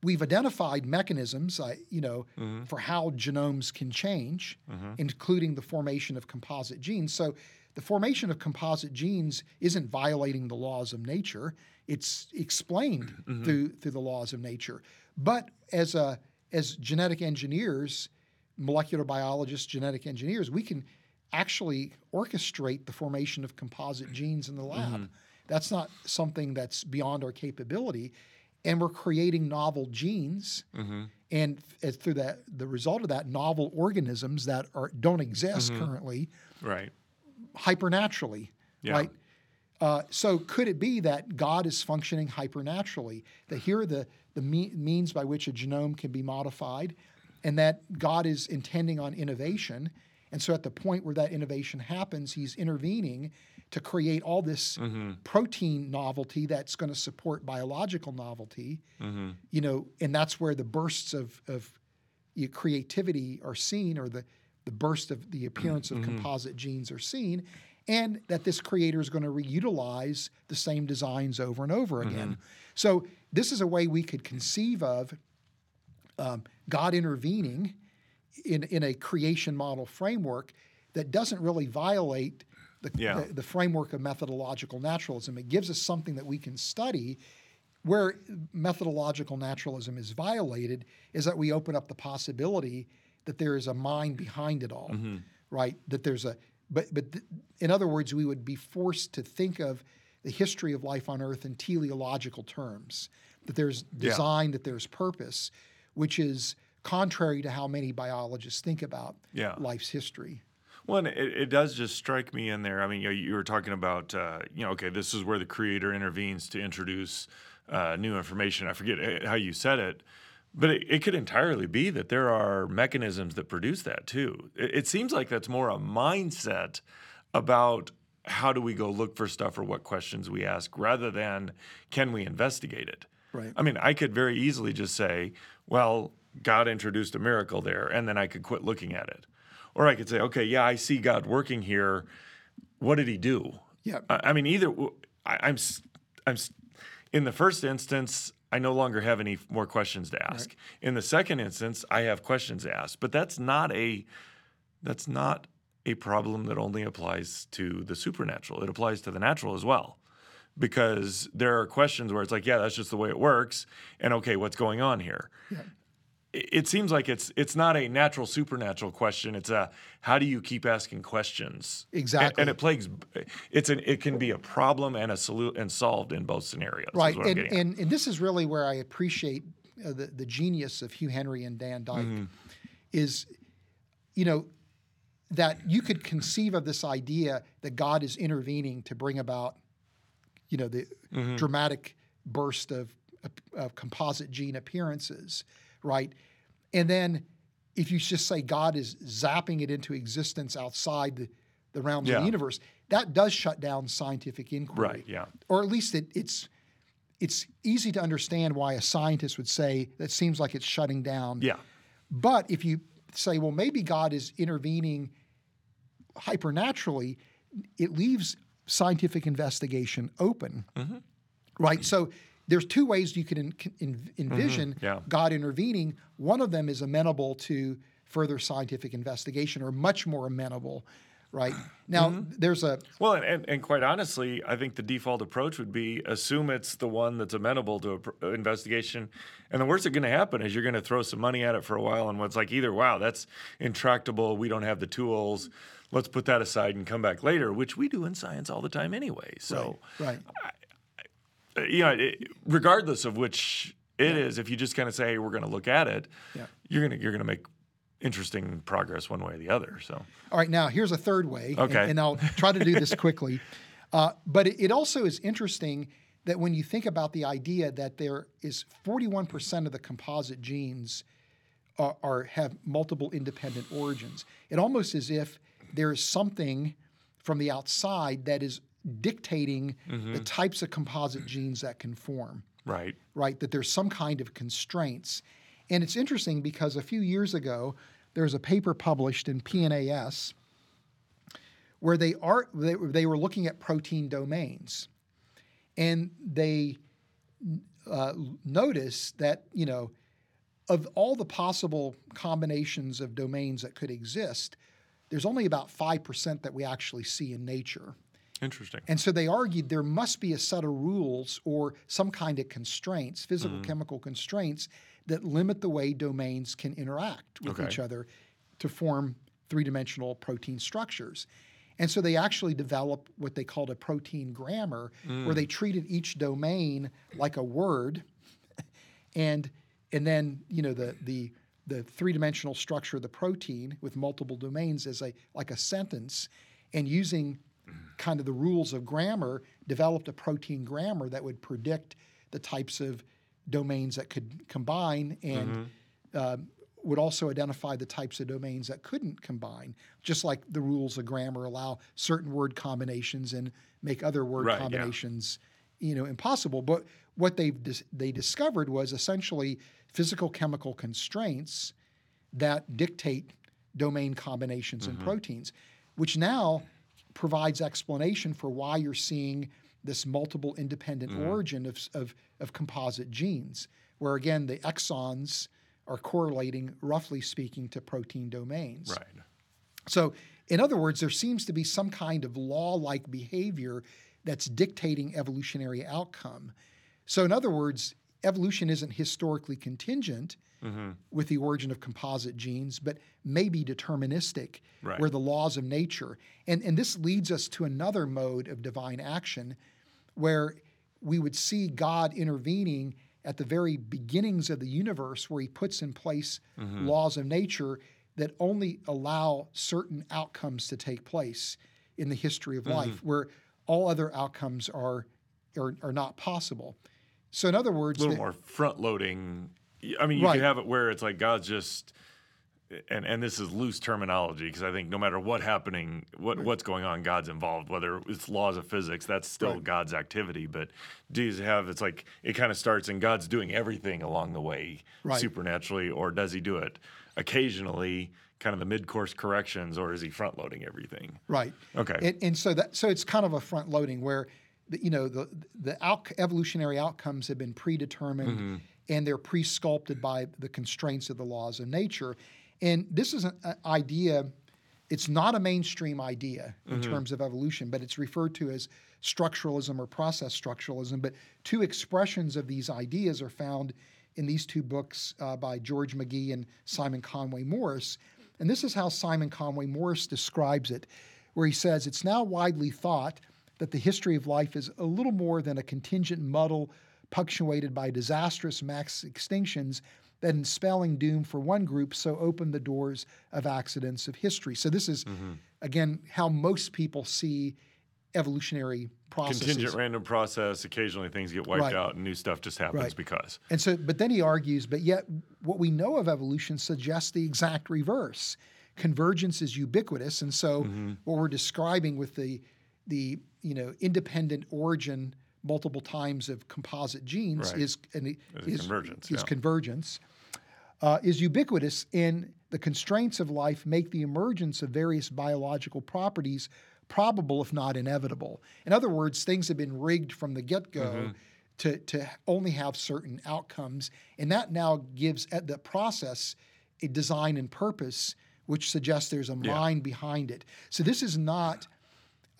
We've identified mechanisms, uh, you know, mm-hmm. for how genomes can change, mm-hmm. including the formation of composite genes. So, the formation of composite genes isn't violating the laws of nature; it's explained through through the laws of nature. But as a as genetic engineers, molecular biologists, genetic engineers, we can actually orchestrate the formation of composite genes in the lab. Mm-hmm. That's not something that's beyond our capability. And we're creating novel genes, mm-hmm. and as through that, the result of that, novel organisms that are don't exist mm-hmm. currently, Right. hypernaturally, Yeah. right? Uh, so could it be that God is functioning hypernaturally? That here are the, the me- means by which a genome can be modified, and that God is intending on innovation. And so at the point where that innovation happens, he's intervening to create all this mm-hmm. protein novelty that's going to support biological novelty. Mm-hmm. You know, and that's where the bursts of, of y- creativity are seen, or the, the burst of the appearance of mm-hmm. composite genes are seen, and that this creator is going to reutilize the same designs over and over again. So, this is a way we could conceive of um, God intervening in, in a creation model framework that doesn't really violate the, Yeah. the, the framework of methodological naturalism. It gives us something that we can study. Where methodological naturalism is violated is that we open up the possibility that there is a mind behind it all, right? That there's a, but, but th- in other words, we would be forced to think of the history of life on Earth in teleological terms, that there's Yeah. design, that there's purpose, which is contrary to how many biologists think about Yeah. life's history. Well, and it, it does just strike me in there. I mean, you, you were talking about, uh, you know, okay, this is where the creator intervenes to introduce uh, new information. I forget uh, how you said it, but it, it could entirely be that there are mechanisms that produce that too. It, it seems like that's more a mindset about how do we go look for stuff or what questions we ask rather than can we investigate it. Right. I mean, I could very easily just say, well, God introduced a miracle there, and then I could quit looking at it. Or I could say, okay, yeah, I see God working here. What did he do? Yeah. I, I mean, either I, I'm, s- I'm, in the first instance, I no longer have any more questions to ask. In the second instance, I have questions to ask, but that's not a, that's not a problem that only applies to the supernatural. It applies to the natural as well because there are questions where it's like, yeah, that's just the way it works, and okay, what's going on here? It, it seems like it's it's not a natural supernatural question. It's a how do you keep asking questions? Exactly. and, it plagues. It's an it can be a problem and a solution and solved in both scenarios. Right, and, and and this is really where I appreciate uh, the the genius of Hugh Henry and Dan Dyke, Mm-hmm. is, you know, that you could conceive of this idea that God is intervening to bring about, you know, the Mm-hmm. dramatic burst of, of composite gene appearances, right, and then if you just say God is zapping it into existence outside the, the realms of the universe, that does shut down scientific inquiry. Right. Yeah. Or at least it, it's it's easy to understand why a scientist would say that seems like it's shutting down. Yeah. But if you say, well, maybe God is intervening hypernaturally, it leaves scientific investigation open. Mm-hmm. Right? So there's two ways you can en- en- envision Mm-hmm. Yeah. God intervening. One of them is amenable to further scientific investigation or much more amenable. Right? Now, Mm-hmm. there's a Well, and, and, quite honestly, I think the default approach would be assume it's the one that's amenable to a pr- uh, investigation. And the worst that's going to happen is you're going to throw some money at it for a while. And what's like either, wow, that's intractable. We don't have the tools. Let's put that aside and come back later, which we do in science all the time anyway. So, right. uh, you know, it, regardless of which it is, if you just kind of say, hey, we're going to look at it, Yeah. you're going to you're going to make interesting progress one way or the other. So, All right, now here's a third way, and- Okay. and, I'll try to do this quickly. Uh, but it, it also is interesting that when you think about the idea that there is 41% of the composite genes are, are have multiple independent origins, it almost as if there is something from the outside that is dictating the types of composite genes that can form right. right? That there's some kind of constraints. And it's interesting because a few years ago, there was a paper published in PNAS where they are they, they were looking at protein domains, and they uh, noticed that you know of all the possible combinations of domains that could exist, there's only about five percent that we actually see in nature. Interesting. And so they argued there must be a set of rules or some kind of constraints, physical chemical constraints, that limit the way domains can interact with Okay. each other to form three dimensional protein structures. And so they actually developed what they called a protein grammar, where they mm. treated each domain like a word and and then you know the the the three-dimensional structure of the protein with multiple domains as a like a sentence and using kind of the rules of grammar developed a protein grammar that would predict the types of domains that could combine and um, would also identify the types of domains that couldn't combine just like the rules of grammar allow certain word combinations and make other word Right, yeah. combinations you know impossible. But what they dis- they discovered was essentially physical chemical constraints that dictate domain combinations in proteins which now provides explanation for why you're seeing this multiple independent mm-hmm. origin of, of, of composite genes where again the exons are correlating roughly speaking to protein domains Right. so, in other words, there seems to be some kind of law like behavior that's dictating evolutionary outcome. So, in other words, evolution isn't historically contingent mm-hmm. with the origin of composite genes, but may be deterministic, Right. where the laws of nature. And, and this leads us to another mode of divine action where we would see God intervening at the very beginnings of the universe, where he puts in place mm-hmm. laws of nature that only allow certain outcomes to take place in the history of life, mm-hmm. where all other outcomes are, are, are not possible. So, in other words, a little more front loading. I mean, you Right. could have it where it's like God's just, and and this is loose terminology because I think no matter what happening, what what's going on, God's involved. Whether it's laws of physics, that's still Right. God's activity. But do you have it's like it kind of starts and God's doing everything along the way Right. supernaturally, or does He do it occasionally? Kind of the mid-course corrections, or is he front loading everything? Right. Okay. And, and so that so it's kind of a front loading where the, you know the the evolutionary outcomes have been predetermined mm-hmm. and they're pre-sculpted by the constraints of the laws of nature. And this is an idea. It's not a mainstream idea in terms of evolution, but it's referred to as structuralism or process structuralism. But two expressions of these ideas are found in these two books uh, by George McGhee and Simon Conway Morris. And this is how Simon Conway Morris describes it, where he says, It's now widely thought that the history of life is a little more than a contingent muddle punctuated by disastrous mass extinctions that in spelling doom for one group so open the doors of accidents of history. So this is again how most people see evolutionary processes. Contingent random process. Occasionally things get wiped Right. out and new stuff just happens Right. because. And so, but then he argues, but yet what we know of evolution suggests the exact reverse. Convergence is ubiquitous, and so Mm-hmm. what we're describing with the the you know independent origin multiple times of composite genes Right. is an, Is convergence, Is yeah. convergence uh, is ubiquitous, and the constraints of life make the emergence of various biological properties probable, if not inevitable. In other words, things have been rigged from the get go Mm-hmm. to, to only have certain outcomes, and that now gives at the process a design and purpose, which suggests there's a mind behind it. So this is not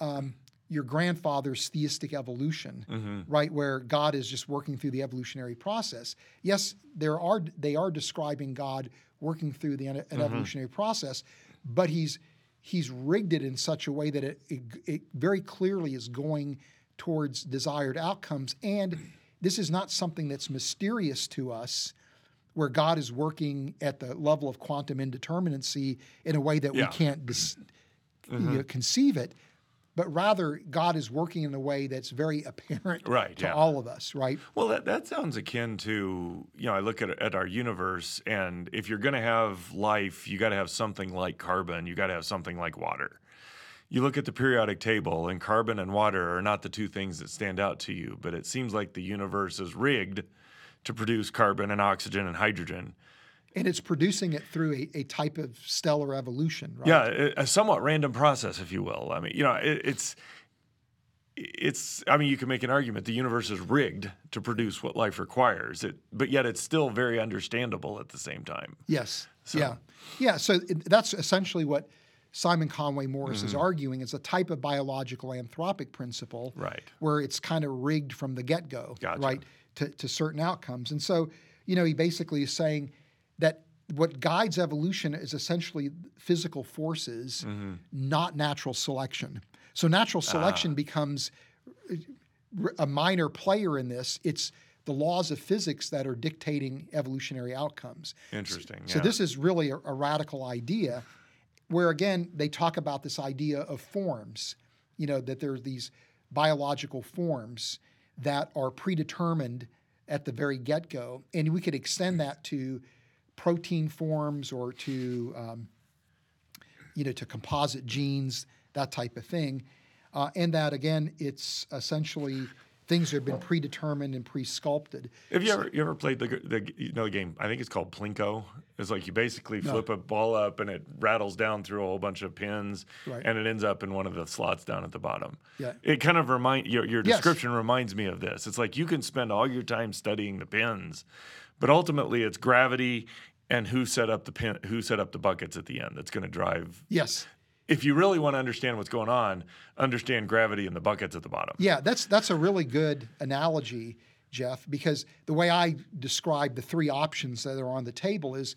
um, your grandfather's theistic evolution, mm-hmm. right, where God is just working through the evolutionary process. Yes, there are they are describing God working through the an mm-hmm. evolutionary process, but he's he's rigged it in such a way that it, it, it very clearly is going towards desired outcomes. And this is not something that's mysterious to us, where God is working at the level of quantum indeterminacy in a way that Yeah. we can't dis, mm-hmm. you know, conceive it. But rather, God is working in a way that's very apparent Right, to yeah. all of us, right? Well, that, that sounds akin to, you know, I look at, at our universe, and if you're going to have life, you got to have something like carbon, you got to have something like water. You look at the periodic table, and carbon and water are not the two things that stand out to you, but it seems like the universe is rigged to produce carbon and oxygen and hydrogen. And it's producing it through a, a type of stellar evolution, right? Yeah, a- a somewhat random process, if you will. I mean, you know, it, it's it's. I mean, you can make an argument the universe is rigged to produce what life requires. It, but yet it's still very understandable at the same time. Yes. Yeah. Yeah. So that's essentially what Simon Conway Morris Mm-hmm. is arguing is a type of biological anthropic principle Right. where it's kind of rigged from the get go, Gotcha. right, to, to certain outcomes. And so, you know, he basically is saying that what guides evolution is essentially physical forces, Mm-hmm. not natural selection. So natural selection Ah. becomes a minor player in this. It's the laws of physics that are dictating evolutionary outcomes. Interesting. So yeah. this is really a, a radical idea, where again they talk about this idea of forms. You know that there's these biological forms that are predetermined at the very get-go, and we could extend that to protein forms or to um, you know to composite genes, that type of thing, uh, and that again it's essentially things that have been predetermined and pre-sculpted. Have you ever you ever played the the you know the game? I think it's called Plinko. It's like you basically flip a ball up and it rattles down through a whole bunch of pins, Right. and it ends up in one of the slots down at the bottom. Yeah. It kind of remind your your Yes. description reminds me of this. It's like you can spend all your time studying the pins, but ultimately it's gravity and who set up the pin, who set up the buckets at the end that's going to drive. Yes. If you really want to understand what's going on, understand gravity and the buckets at the bottom. Yeah, that's that's a really good analogy, Jeff, because the way I describe the three options that are on the table is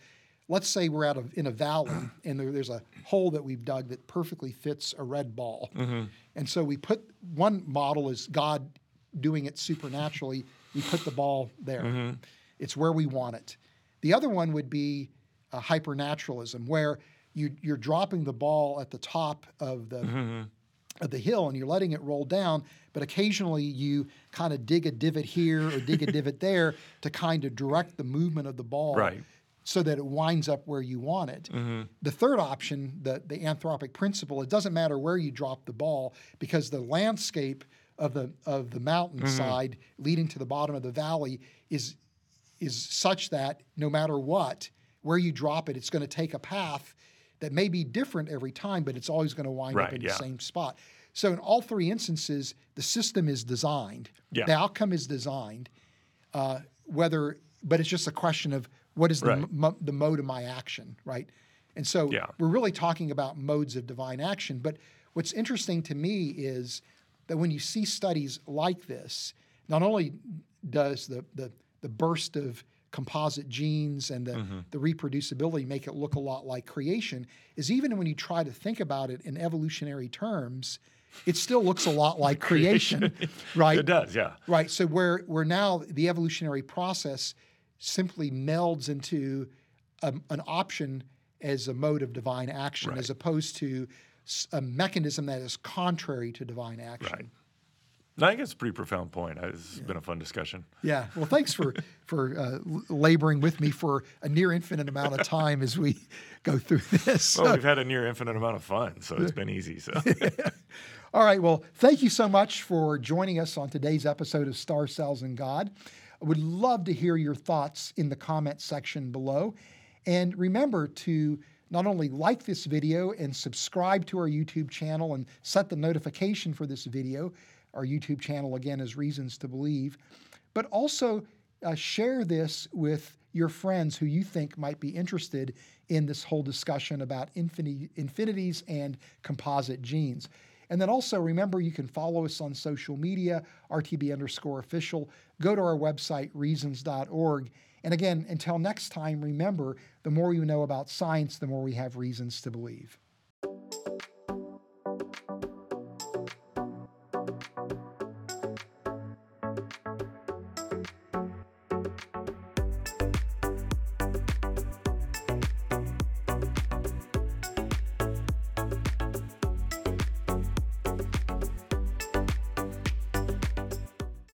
let's say we're out of in a valley and there, there's a hole that we've dug that perfectly fits a red ball. Mm-hmm. And so we put one model is God doing it supernaturally. We put the ball there. Mm-hmm. It's where we want it. The other one would be uh, hypernaturalism, where you, you're dropping the ball at the top of the mm-hmm. of the hill and you're letting it roll down, but occasionally you kind of dig a divot here or dig a divot there to kind of direct the movement of the ball Right. so that it winds up where you want it. Mm-hmm. The third option, the, the anthropic principle, it doesn't matter where you drop the ball because the landscape of the of the mountainside mm-hmm. leading to the bottom of the valley is is such that no matter what, where you drop it, it's going to take a path that may be different every time, but it's always going to wind up in yeah. the same spot. So in all three instances, the system is designed. Yeah. The outcome is designed. Uh, whether, but it's just a question of what is the Right. m- the mode of my action, right? And so Yeah. we're really talking about modes of divine action. But what's interesting to me is that when you see studies like this, not only does the the, the burst of composite genes and the, Mm-hmm. the reproducibility make it look a lot like creation, is even when you try to think about it in evolutionary terms, it still looks a lot like creation, right? It does, yeah. Right. So where where now the evolutionary process simply melds into a, an option as a mode of divine action, as opposed to a mechanism that is contrary to divine action. Right. I think it's a pretty profound point. It's yeah. been a fun discussion. Yeah. Well, thanks for for uh, laboring with me for a near infinite amount of time as we go through this. Well, we've had a near infinite amount of fun, so it's been easy. So. All right. Well, thank you so much for joining us on today's episode of Stars, Cells and God. I would love to hear your thoughts in the comment section below. And remember to not only like this video and subscribe to our YouTube channel and set the notification for this video. Our YouTube channel, again, as Reasons to Believe, but also uh, share this with your friends who you think might be interested in this whole discussion about infin- infinities and composite genes. And then also remember you can follow us on social media, RTB underscore official. Go to our website, reasons.org. And again, until next time, remember the more you know about science, the more we have reasons to believe.